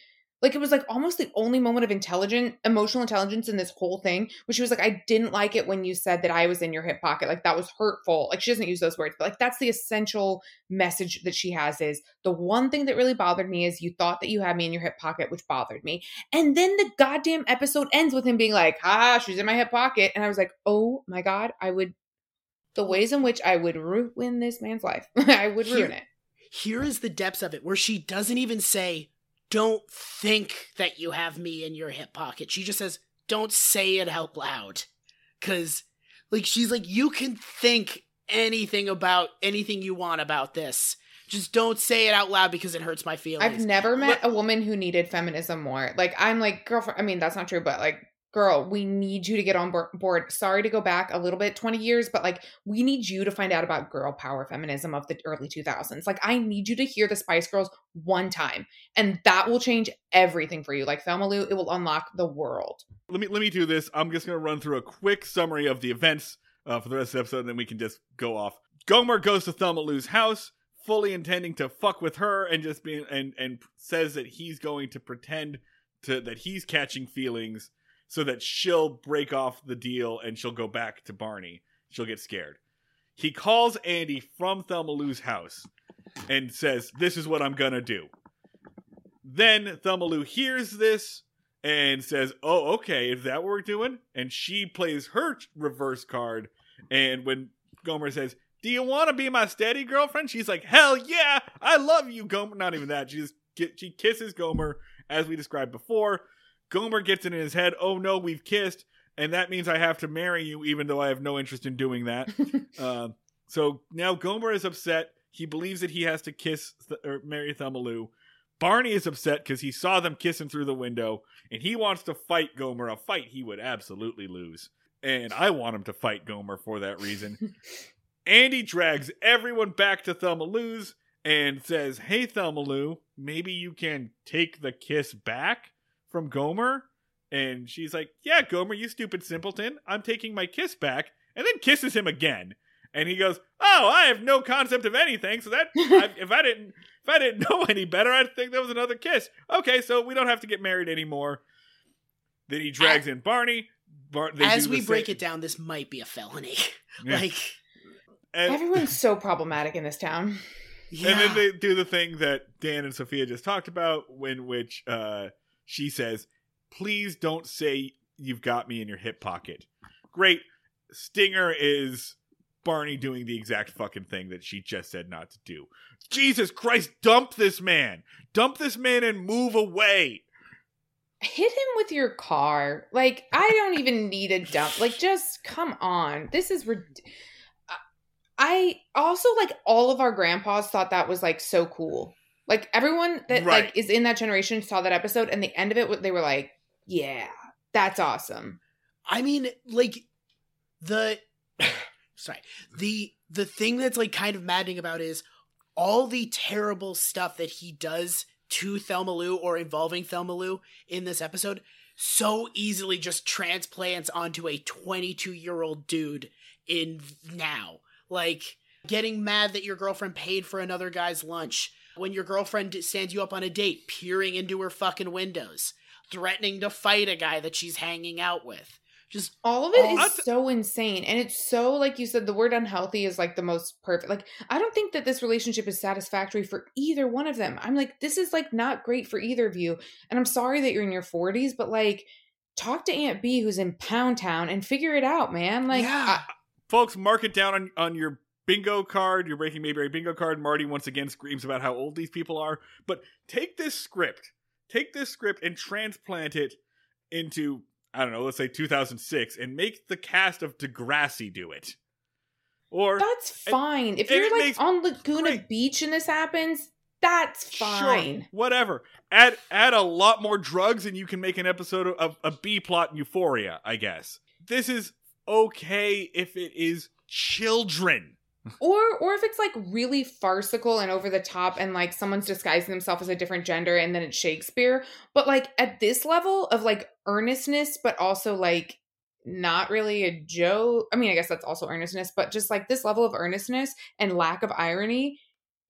like it was like almost the only moment of intelligent emotional intelligence in this whole thing where she was like i didn't like it when you said that i was in your hip pocket. Like that was hurtful. Like she doesn't use those words but like that's the essential message that she has is the one thing that really bothered me is you thought that you had me in your hip pocket which bothered me. And then the goddamn episode ends with him being like ha she's in my hip pocket. And i was like oh my god i would the ways in which i would ruin this man's life. I would ruin it. Here is the depths of it, where she doesn't even say, "Don't think that you have me in your hip pocket." She just says, "Don't say it out loud," because, like, she's like, "You can think anything about anything you want about this." Just don't say it out loud because it hurts my feelings. I've never met a woman who needed feminism more. Like I'm like girlfriend. I mean, that's not true, but like, girl, we need you to get on board. Sorry to go back a little bit, twenty years, but like, we need you to find out about girl power feminism of the early two thousands. Like, I need you to hear the Spice Girls one time, and that will change everything for you. Like Thelma Lou, it will unlock the world. Let me let me do this. I'm just gonna run through a quick summary of the events uh, for the rest of the episode, and then we can just go off. Gomer goes to Thelma Lou's house, fully intending to fuck with her, and just being and and says that he's going to pretend to that he's catching feelings, so that she'll break off the deal and she'll go back to Barney. She'll get scared. He calls Andy from Thelma Lou's house and says, "This is what I'm gonna do." Then Thelma Lou hears this and says, "Oh, okay, is that what we're doing?" And she plays her reverse card. And when Gomer says, "Do you want to be my steady girlfriend?" She's like, "Hell yeah, I love you, Gomer." Not even that. She just she kisses Gomer as we described before. Gomer gets it in his head. Oh no, we've kissed, and that means I have to marry you, even though I have no interest in doing that. Um, so now Gomer is upset. He believes that he has to kiss th- or marry Barney is upset because he saw them kissing through the window, and he wants to fight Gomer. A fight he would absolutely lose, and I want him to fight Gomer for that reason. Andy drags everyone back to Thelma and says, "Hey, Thelma maybe you can take the kiss back from Gomer." And she's like, "Yeah, Gomer, you stupid simpleton. I'm taking my kiss back." And then kisses him again. And he goes, "Oh, I have no concept of anything. So that I, if I didn't if I didn't know any better, I'd think that was another kiss. Okay, so we don't have to get married anymore." Then he drags in Barney. Bar- they As we break same- it down, this might be a felony. Yeah. Like, and, Everyone's so problematic in this town. yeah. and then they do the thing that Dan and Sophia just talked about, in which uh, she says, "Please don't say you've got me in your hip pocket." Great. Stinger is Barney doing the exact fucking thing that she just said not to do. Jesus Christ, dump this man. Dump this man and move away. hit him with your car. Like I don't even need a dump. Like just come on. This is rid- I also like all of our grandpas thought that was like so cool. Like everyone that Right. like is in that generation saw that episode and the end of it they were like Yeah, that's awesome. I mean, like the sorry the the thing that's like kind of maddening about is all the terrible stuff that he does to Thelma Lou or involving Thelma Lou in this episode so easily just transplants onto a 22 year old dude in now. Like getting mad that your girlfriend paid for another guy's lunch, when your girlfriend stands you up on a date, peering into her fucking windows, threatening to fight a guy that she's hanging out with. Just all of it all- is so insane and it's so like you said the word unhealthy is like the most perfect like i don't think that this relationship is satisfactory for either one of them i'm like this is like not great for either of you and i'm sorry that you're in your 40s but like talk to aunt bee who's in pound town and figure it out man like yeah. Folks, mark it down on, on your bingo card, You're Breaking Mayberry bingo card. Marty once again screams about how old these people are. But take this script, take this script and transplant it into, I don't know, let's say 2006, and make the cast of Degrassi do it. Or that's fine if and you're like makes on laguna great- beach and this happens that's fine Sure, whatever. Add add a lot more drugs, and you can make an episode of a B plot in Euphoria. I guess this is okay if it is children. Or or if it's like really farcical and over the top and like someone's disguising themselves as a different gender and then it's shakespeare. But like at this level of like earnestness but also like not really a joke i mean i guess that's also earnestness but just like this level of earnestness and lack of irony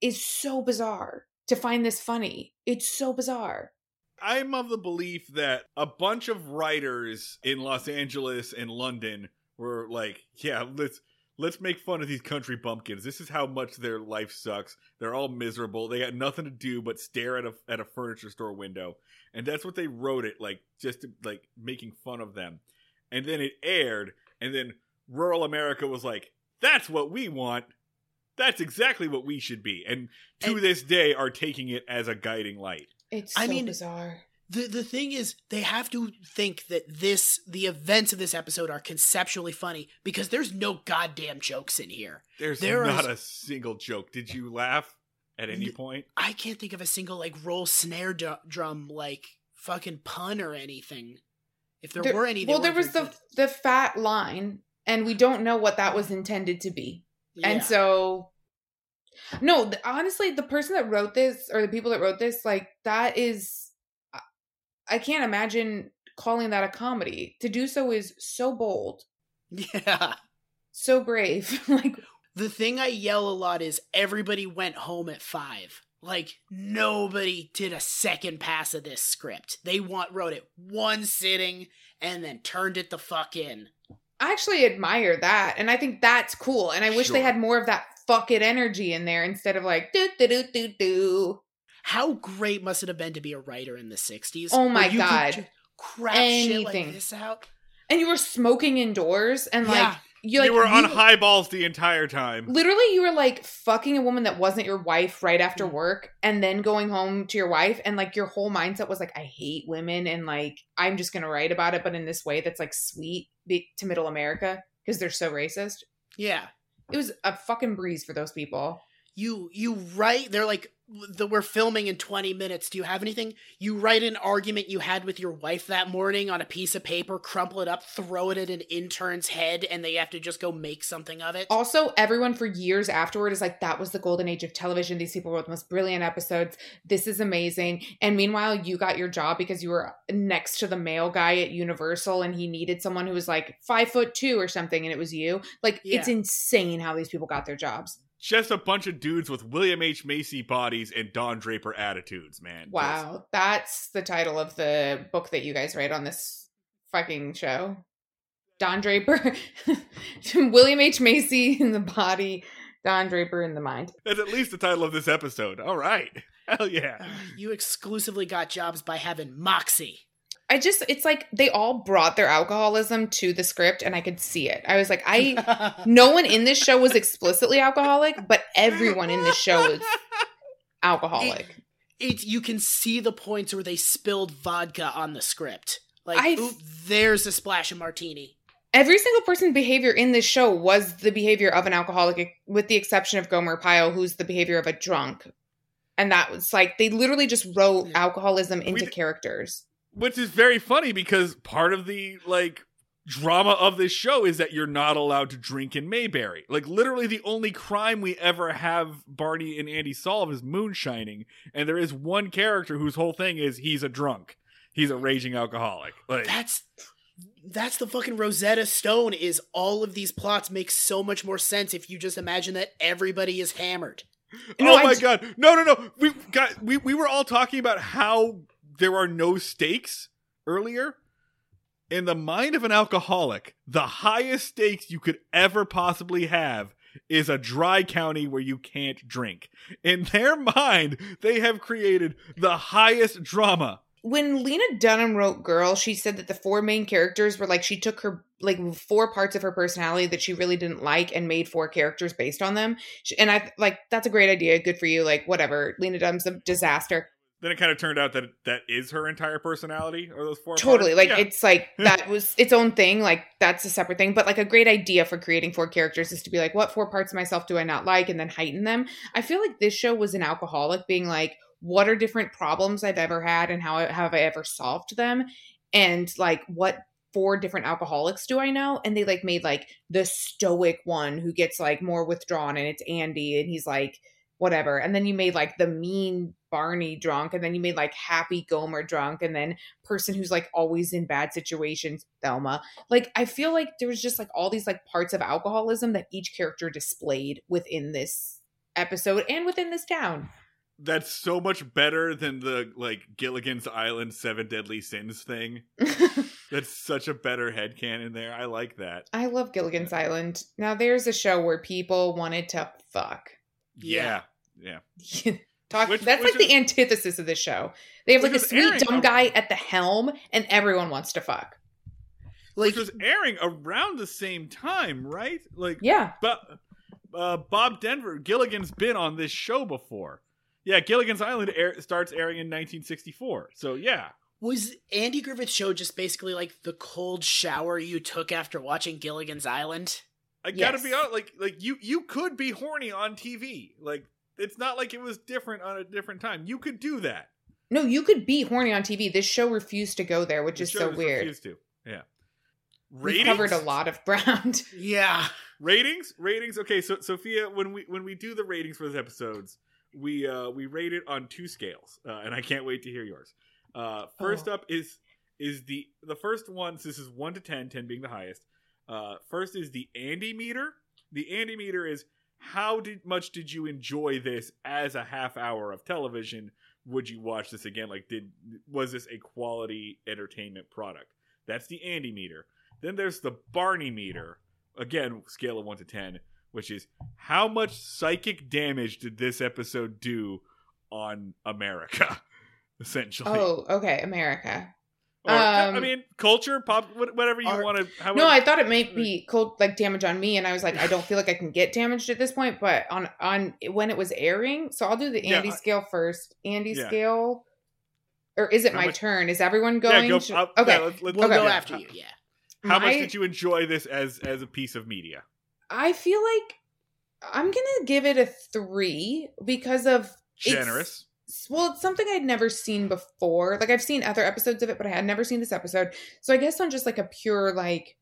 is so bizarre to find this funny. It's so bizarre. I'm of the belief that a bunch of writers in Los Angeles and London were like, "Yeah, let's let's make fun of these country bumpkins. This is how much their life sucks. They're all miserable. They got nothing to do but stare at a at a furniture store window." And that's what they wrote it like, just to, like making fun of them. And then it aired, and then rural America was like, "That's what we want." That's exactly what we should be. And to And- this day are taking it as a guiding light. it's I so mean, bizarre the the thing is they have to think that this the events of this episode are conceptually funny because there's no goddamn jokes in here. There's There not is- a single joke. Did you laugh at any N- point? I can't think of a single like roll snare du- drum like fucking pun or anything. If there, were any, well there was the good. the fat line and we don't know what that was intended to be And so, no, th- honestly, the person that wrote this or the people that wrote this, like, that is, I- I can't imagine calling that a comedy. To do so is so bold, yeah. so brave. like, The thing I yell a lot is everybody went home at five. Like nobody did a second pass of this script. They want wrote it one sitting and then turned it the fuck in. I actually admire that. And I think that's cool. And I wish they had more of that fuck it energy in there instead of like, do, do, do, do, do. How great must it have been to be a writer in the '60s? Oh my you God. ju- crap shit Anything. like this out. And you were smoking indoors and like, yeah, you like, you were on you- highballs the entire time. literally you were like fucking a woman that wasn't your wife right after Mm. work and then going home to your wife and like your whole mindset was like i hate women and like i'm just gonna write about it but in this way that's like sweet to middle america because they're so racist yeah. it was a fucking breeze for those people You you write. They're like, the, we're filming in 20 minutes. Do you have anything? You write an argument you had with your wife that morning on a piece of paper, crumple it up, throw it at an intern's head, and they have to just go make something of it. also everyone for years afterward is like that was the golden age of television these people wrote the most brilliant episodes this is amazing and meanwhile you got your job because you were next to the male guy at universal and he needed someone who was like five foot two or something and it was you like it's insane how these people got their jobs Just a bunch of dudes with William H. Macy bodies and Don Draper attitudes, man. wow that's the title of the book that you guys write on this fucking show don draper william h macy in the body don draper in the mind that's at least the title of this episode. All right. Hell yeah. Uh, you exclusively got jobs by having moxie. I just it's like they all brought their alcoholism to the script and I could see it. I was like, I no one in this show was explicitly alcoholic, but everyone in this show is alcoholic. it's you can see the points where they spilled vodka on the script. Like, I've- oop, there's a splash of martini. Every single person's behavior in this show was the behavior of an alcoholic, with the exception of Gomer Pyle, who's the behavior of a drunk. And that was like they literally just wrote alcoholism into d- characters. Which is very funny because part of the like drama of this show is that you're not allowed to drink in Mayberry. Like literally the only crime we ever have Barney and Andy solve is moonshining, and there is one character whose whole thing is he's a drunk. He's a raging alcoholic. Like That's that's the fucking Rosetta Stone. Is all of these plots make so much more sense if you just imagine that everybody is hammered. Oh no, oh I my j- god. No, no, no. We got we we were all talking about how there are no stakes earlier. In the mind of an alcoholic, the highest stakes you could ever possibly have is a dry county where you can't drink. In their mind, they have created the highest drama. when Lena Dunham wrote Girl, she said that the four main characters were like she took her like four parts of her personality that she really didn't like and made four characters based on them. And I like that's a great idea. Good for you. Like whatever. Lena Dunham's a disaster. Then it kind of turned out that that is her entire personality, or those four. Totally. parts. Like Yeah. it's like that was its own thing. Like that's a separate thing. But like a great idea for creating four characters is to be like, what four parts of myself do I not like, and then heighten them. I feel like this show was an alcoholic being like, what are different problems I've ever had, and how have I ever solved them, and like what four different alcoholics do I know? And they like made like the stoic one who gets like more withdrawn, and it's Andy, and he's like whatever. And then you made like the mean Barney drunk, and then you made like happy Gomer drunk, and then person who's like always in bad situations, Thelma. Like I feel like there was just like all these like parts of alcoholism that each character displayed within this episode and within this town. that's so much better than the like Gilligan's Island Seven Deadly Sins thing. That's such a better headcanon there. I like that. I love Gilligan's Island. Now there's a show where people wanted to fuck. Yeah. Yeah. Talk, Which- that's which like is- the antithesis of this show. They have like a sweet airing dumb guy at the helm, and everyone wants to fuck. Like Which was airing around the same time, right? Like Yeah, but uh, Bob Denver, Gilligan's been on this show before. Yeah, Gilligan's Island air, starts airing in 1964. So yeah, was Andy Griffith's show just basically like the cold shower you took after watching Gilligan's Island? I gotta Yes. be honest. Like like you you could be horny on TV. Like it's not like it was different on a different time. You could do that. no, you could be horny on TV. This show refused to go there, which The is show so weird. refused To. Yeah. We covered a lot of ground. Yeah. ratings ratings okay so sophia when we when we do the ratings for these episodes we uh we rate it on two scales uh, and i can't wait to hear yours uh first Oh. up is is the the first one so this is 1 to 10 10 being the highest uh first is the andy meter the andy meter is how did much did you enjoy this as a half hour of television? Would you watch this again? Like did was this a quality entertainment product? That's the andy meter. Then there's the barney meter. Again scale of 1 to 10 which is how much psychic damage did this episode do on america? Essentially. Oh, okay, America. Or, i um, mean culture pop whatever you want to No, I thought it might be cold like damage on me, and I was like, I don't feel like I can get damaged at this point. But on on when it was airing, so I'll do the Andy I- scale first. Andy Yeah. scale, or is it How my much- turn? Is everyone going? yeah, go, Should- okay, yeah, let's, let's, We'll Okay. go yeah. after you. Yeah. how much did you enjoy this as as a piece of media I feel like I'm gonna give it a three because of generous well, it's something I'd never seen before. Like I've seen other episodes of it, but I had never seen this episode. So I guess on just like a pure like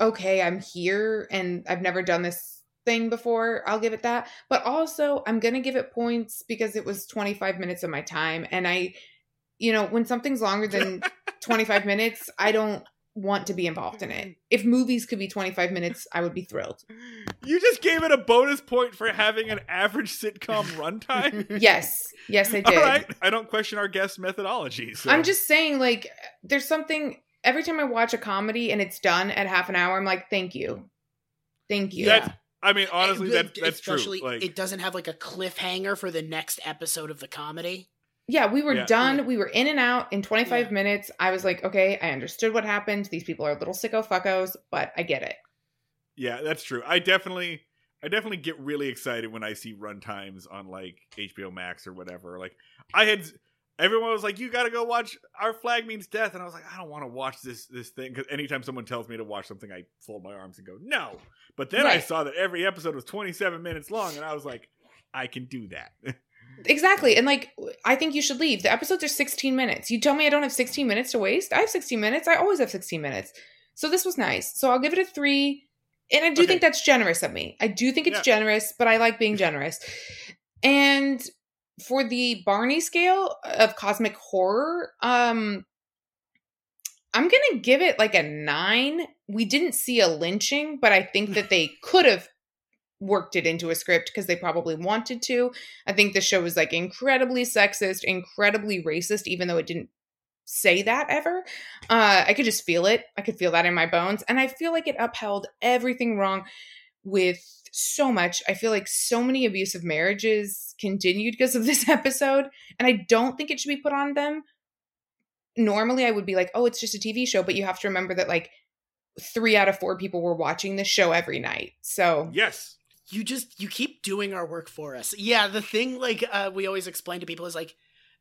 okay, I'm here and I've never done this thing before. I'll give it that. But also, I'm going to give it points because it was 25 minutes of my time and I you know, when something's longer than 25 minutes, I don't want to be involved in it. Mm-hmm. If movies could be 25 minutes, I would be thrilled. you just gave it a bonus point for having an average sitcom runtime Yes. Yes, I did. all right i don't question our guest methodology so. I'm just saying, like, there's something every time I watch a comedy and it's done at half an hour, I'm like, thank you. Thank you. That's- I mean, honestly, that, that's true. Like, it doesn't have like a cliffhanger for the next episode of the comedy. Yeah, we were Yeah. done. Yeah. We were in and out in 25 Yeah. minutes. I was like, okay, I understood what happened. These people are little sicko fuckos, but I get it. Yeah, that's true. I definitely I definitely get really excited when I see runtimes on like HBO Max or whatever. Like I had everyone was like you got to go watch Our Flag Means Death and I was like I don't want to watch this this thing cuz anytime someone tells me to watch something I fold my arms and go no. But then I saw that every episode was 27 minutes long and I was like I can do that. Exactly. And like I think you should leave. The episodes are 16 minutes. You tell me I don't have 16 minutes to waste? I have 16 minutes. I always have 16 minutes. So this was nice. So I'll give it a 3. And I do Okay. think that's generous of me. I do think it's Yeah. generous, but I like being generous. And for the Barney scale of cosmic horror, um I'm going to give it like a 9. We didn't see a lynching, but I think that they could have worked it into a script because they probably wanted to. I think the show was like incredibly sexist, incredibly racist, even though it didn't say that ever. Uh, I could just feel it. I could feel that in my bones. And I feel like it upheld everything wrong with so much. I feel like so many abusive marriages continued because of this episode. And I don't think it should be put on them. Normally, I would be like, oh, it's just a TV show. But you have to remember that, like, three out of four people were watching this show every night. So, Yes. You just you keep doing our work for us. Yeah the thing like uh, we always explain to people is like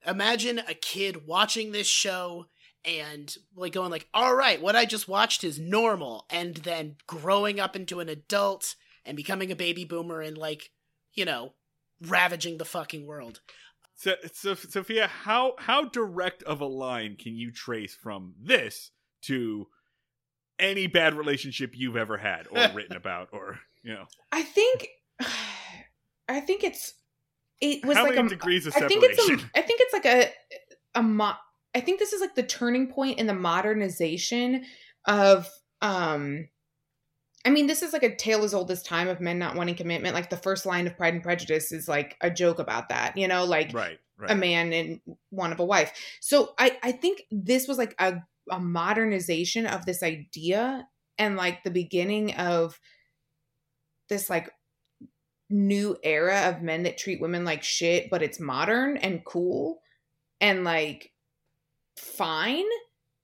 imagine a kid watching this show and like going like all right what i just watched is normal and then growing up into an adult and becoming a baby boomer and like you know ravaging the fucking world. So, so Sophia, how how direct of a line can you trace from this to any bad relationship you've ever had or written about or you know I think I think it's it was how like a degrees of I think it's separation? a I think it's like a a mo- I think this is like the turning point in the modernization of um I mean this is like a tale as old as time of men not wanting commitment like the first line of Pride and Prejudice is like a joke about that you know like right, right. a man and one of a wife. So I I think this was like a a modernization of this idea and like the beginning of this like new era of men that treat women like shit but it's modern and cool and like fine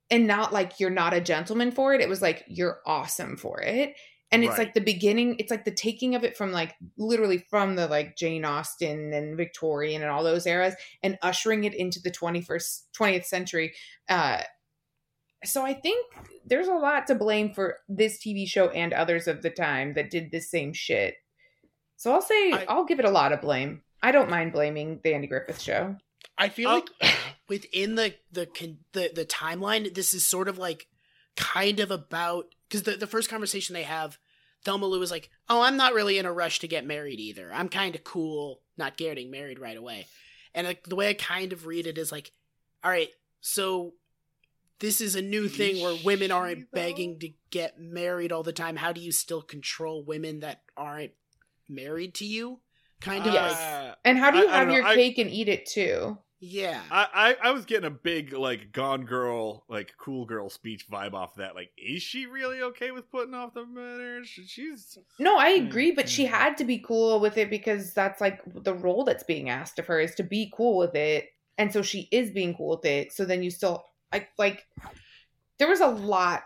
and not like you're not a gentleman for it it was like you're awesome for it and it's Right. like the beginning it's like the taking of it from like literally from the like jane austen and victorian and all those eras and ushering it into the 21st 20th century uh so i think there's a lot to blame for this tv show and others of the time that did the same shit so i'll say I- i'll give it a lot of blame i don't mind blaming the andy griffith show I feel Oh. like within the the the the timeline, this is sort of like kind of about because the the first conversation they have, Thelma Lou is like, "Oh, I'm not really in a rush to get married either. I'm kind of cool not getting married right away." And like the way I kind of read it is like, "All right, so." This is a new thing where women aren't begging to get married all the time. How do you still control women that aren't married to you? Kind of Yes. like, Uh, and how do you I don't have know, your I- cake and eat it too yeah. I, I I was getting a big like Gone Girl like cool girl speech vibe off that. Like, is she really okay with putting off the marriage? She's No, I Hmm, agree, but she hmm. had to be cool with it because that's like the role that's being asked of her is to be cool with it. And so she is being cool with it. So then you still I like there was a lot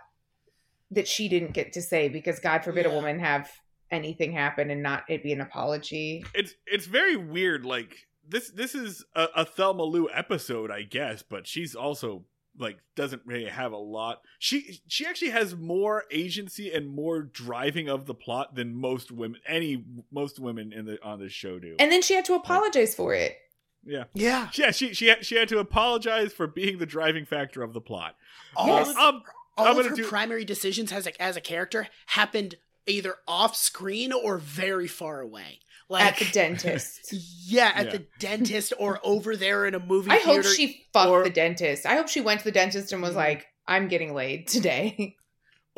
that she didn't get to say because God forbid a woman have anything happen and not it be an apology. it's it's very weird. Like this this is a, a Thelma Lou episode, I guess, but she's also like doesn't really have a lot. She she actually has more agency and more driving of the plot than most women any most women in the on this show do. And then she had to apologize for it. Yeah. Yeah. Yeah, she she had, she had to apologize for being the driving factor of the plot. All Yes. of Um, all I'm of her do- primary decisions as a, as a character happened either off screen or very far away. Like at the dentist. Yeah, at Yeah. the dentist or over there in a movie I theater. hope she fucked Or- the dentist. I hope she went to the dentist and was Mhm. like, I'm getting laid today.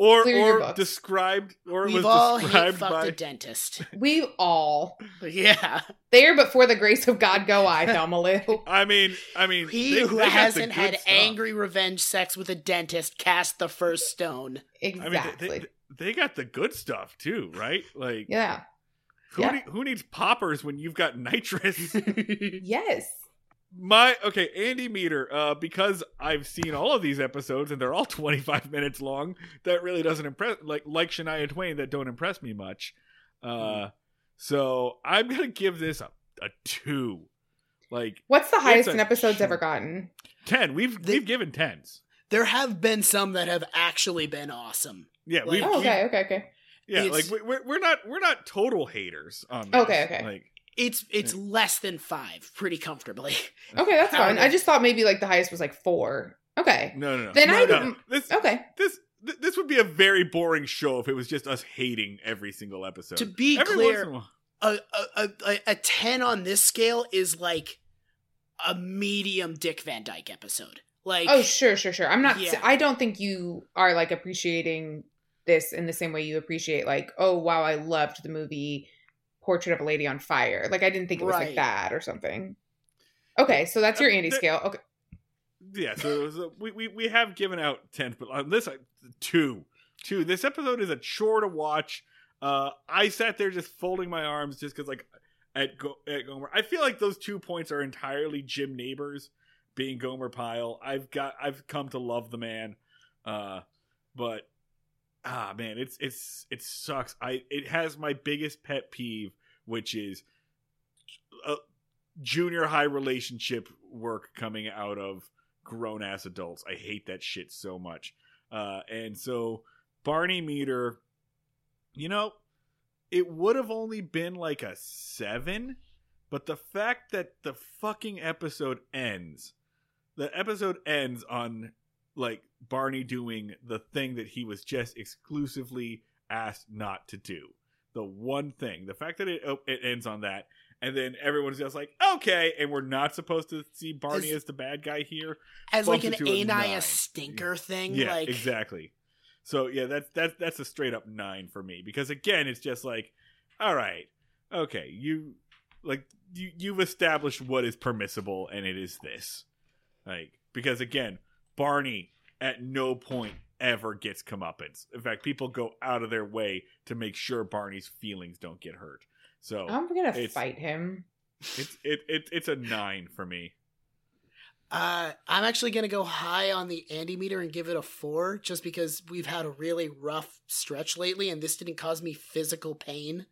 or Clear or described or it We've was all hate described fucked by a dentist. we all yeah. there, but for the grace of God, go I, Thelma I mean, I mean, He they- who they hasn't had stuff. angry revenge sex with a dentist cast the first stone. I mean, they- Exactly. they, they got the good stuff too, right? Like, yeah. who yeah. need- who needs poppers when you've got nitrous? Yes. My okay, Andy Meter. Uh, because I've seen all of these episodes and they're all twenty five minutes long. That really doesn't impress. Like like Shania Twain, that don't impress me much. Uh, so I'm gonna give this a, a two. Like What's the highest a an episode's shame. ever gotten? ten. We've They- we've given tens. there have been some that have actually been awesome. Yeah, Like- we've, Oh, we've- okay, okay, okay. yeah. It's- Like we- we're we're not we're not total haters on. This. Okay, okay. Like It's it's less than five, pretty comfortably. Okay, that's fine. I just thought maybe like the highest was like four. Okay. No, no, no. Then no, I no. don't- This Okay. this th- this would be a very boring show if it was just us hating every single episode. To be Every clear, in a while- a, a, a, a 10 on this scale is like a medium Dick Van Dyke episode. Like, Oh, sure, sure, sure. I'm not. Yeah. I don't think you are like appreciating this in the same way you appreciate like, oh wow, I loved the movie Portrait of a Lady on Fire. Like I didn't think it was Right. like that or something. Okay, so that's your Uh, Andy there- scale. Okay. yeah, so, we, we we have given out ten, but on this uh, two, two. This episode is a chore to watch. Uh, I sat there just folding my arms just because like at Go- at Gomer, I feel like those two points are entirely Jim Nabors being Gomer Pyle. I've got I've come to love the man, uh, but ah man, it's it's it sucks. I it has my biggest pet peeve, which is a junior high relationship work coming out of grown ass adults. I hate that shit so much. Uh, and so Barney Meter, you know, it would have only been like a seven, but the fact that the fucking episode ends, the episode ends on like Barney doing the thing that he was just exclusively asked not to do. The one thing, the fact that it oh, it ends on that, and then everyone's just like, okay, and we're not supposed to see Barney As- as the bad guy here. as like an bumps a ain't I nine. a stinker thing. Yeah, like, exactly. So yeah, that's that's that's a straight up nine for me because again, it's just like, all right, okay, you like you you've established what is permissible, and it is this, like because again, Barney at no point ever gets comeuppance. In fact, people go out of their way to make sure Barney's feelings don't get hurt. So I'm gonna It's- fight him. it's it, it it's a nine for me. Uh, I'm actually going to go high on the Andy meter and give it a four just because we've had a really rough stretch lately and this didn't cause me physical pain.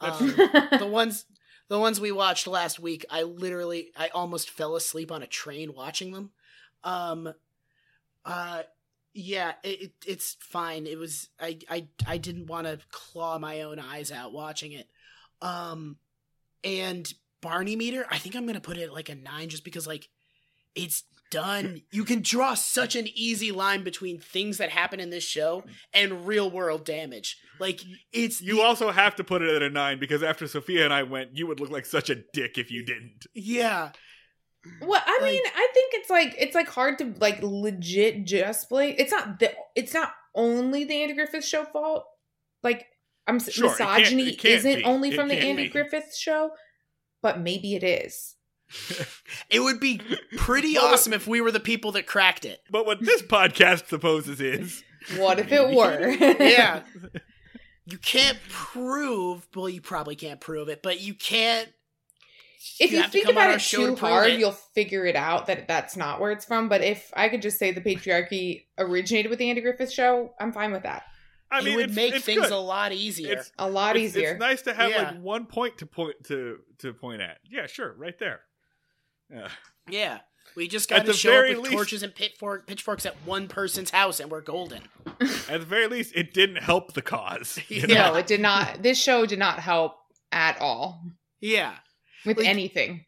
Um, the ones the ones we watched last week, I literally I almost fell asleep on a train watching them. Um uh yeah, it, it it's fine. It was I I I didn't want to claw my own eyes out watching it. Um and Barney meter, I think I'm going to put it at like a 9 just because like it's done. You can draw such an easy line between things that happen in this show and real world damage. Like it's You also have to put it at a nine because after Sophia and I went, you would look like such a dick if you didn't. yeah. Well, I Like- mean, I think it's like it's like hard to like legit just blame. It's not the it's not only the Andy Griffith Show fault. Like I'm s Sure, it can't- misogyny it can't isn't be. only It from the Andy be. Griffith show, but maybe it is. It would be pretty awesome if we were the people that cracked it. But what this podcast supposes is What if it were? Yeah. You can't prove, well, you probably can't prove it, but you can't. If you, have to think about it show to too hard, it. you'll figure it out that that's not where it's from. But if I could just say the patriarchy originated with the Andy Griffith show, I'm fine with that. I mean it would it's, make it's things good. a lot easier. It's, A lot it's, easier. It's nice to have Yeah. like one point to point to to point at. Yeah, sure, right there. Yeah. yeah. We just got to the show up with least- torches and pitchfork, pitchforks at one person's house and we're golden. At the very least, it didn't help the cause. you know? No, it did not. This show did not help at all Yeah. With Like- anything.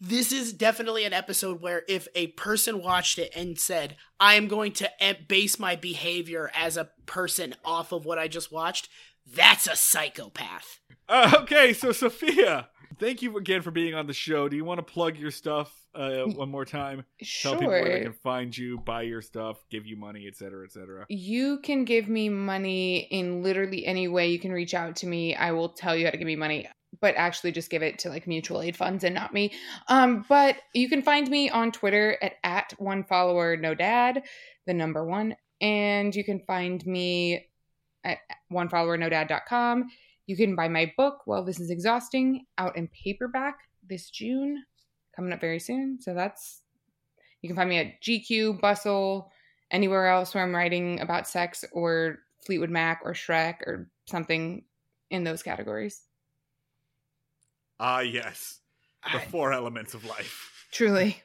this is definitely an episode where if a person watched it and said, I am going to base my behavior as a person off of what I just watched, that's a psychopath. Uh, okay, so Sophia, thank you again for being on the show. Do you want to plug your stuff uh, one more time? Tell people where they can find you, buy your stuff, give you money, etc., etc. You can give me money in literally any way you can reach out to me. I will tell you how to give me money, but actually just give it to like mutual aid funds and not me. Um, but you can find me on Twitter at at one follower no dad, the number one, and you can find me at one follower no. You can buy my book, Well, This is Exhausting, out in paperback this June, coming up very soon. So that's, you can find me at GQ, Bustle, anywhere else where I'm writing about sex or Fleetwood Mac or Shrek or something in those categories. Ah, yes, the I- four elements of life. Truly.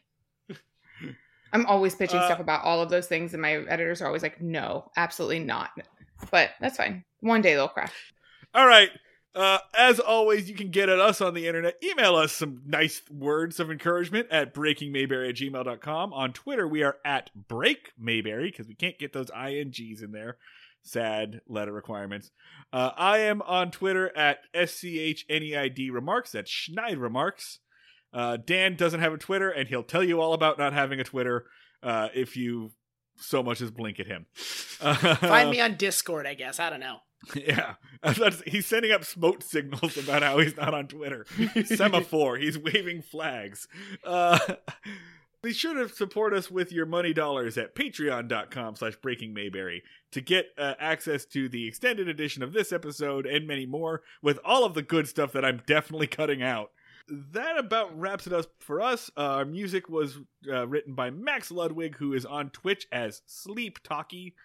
I'm always pitching Uh, stuff about all of those things, and my editors are always like, no, absolutely not. But that's fine. One day they'll crack. All right, Uh, as always, you can get at us on the internet. Email us some nice words of encouragement at breakingmayberry at gmail.com. On Twitter, we are at Break Mayberry because we can't get those INGs in there. Sad letter requirements. Uh, I am on Twitter at SCHNEID Remarks. That's Schneid Remarks. Uh, Dan doesn't have a Twitter, and he'll tell you all about not having a Twitter uh, if you so much as blink at him. Find me on Discord, I guess. I don't know. Yeah, he's sending up smoke signals about how he's not on Twitter. Semaphore, he's waving flags. Be sure to support us with your money dollars at patreon.com slash breaking mayberry to get uh, access to the extended edition of this episode and many more with all of the good stuff that i'm definitely cutting out that about wraps it up for us. Uh, our music was uh, written by Max Ludwig, who is on Twitch as Sleep Talkie.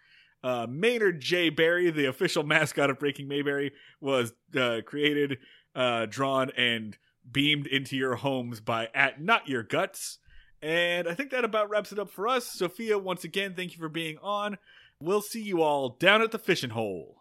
Uh, Maynard J. Barry, the official mascot of Breaking Mayberry, was uh, created, uh, drawn, and beamed into your homes by at Not Your Guts. And I think that about wraps it up for us. Sophia, once again, thank you for being on. We'll see you all down at the fishing hole.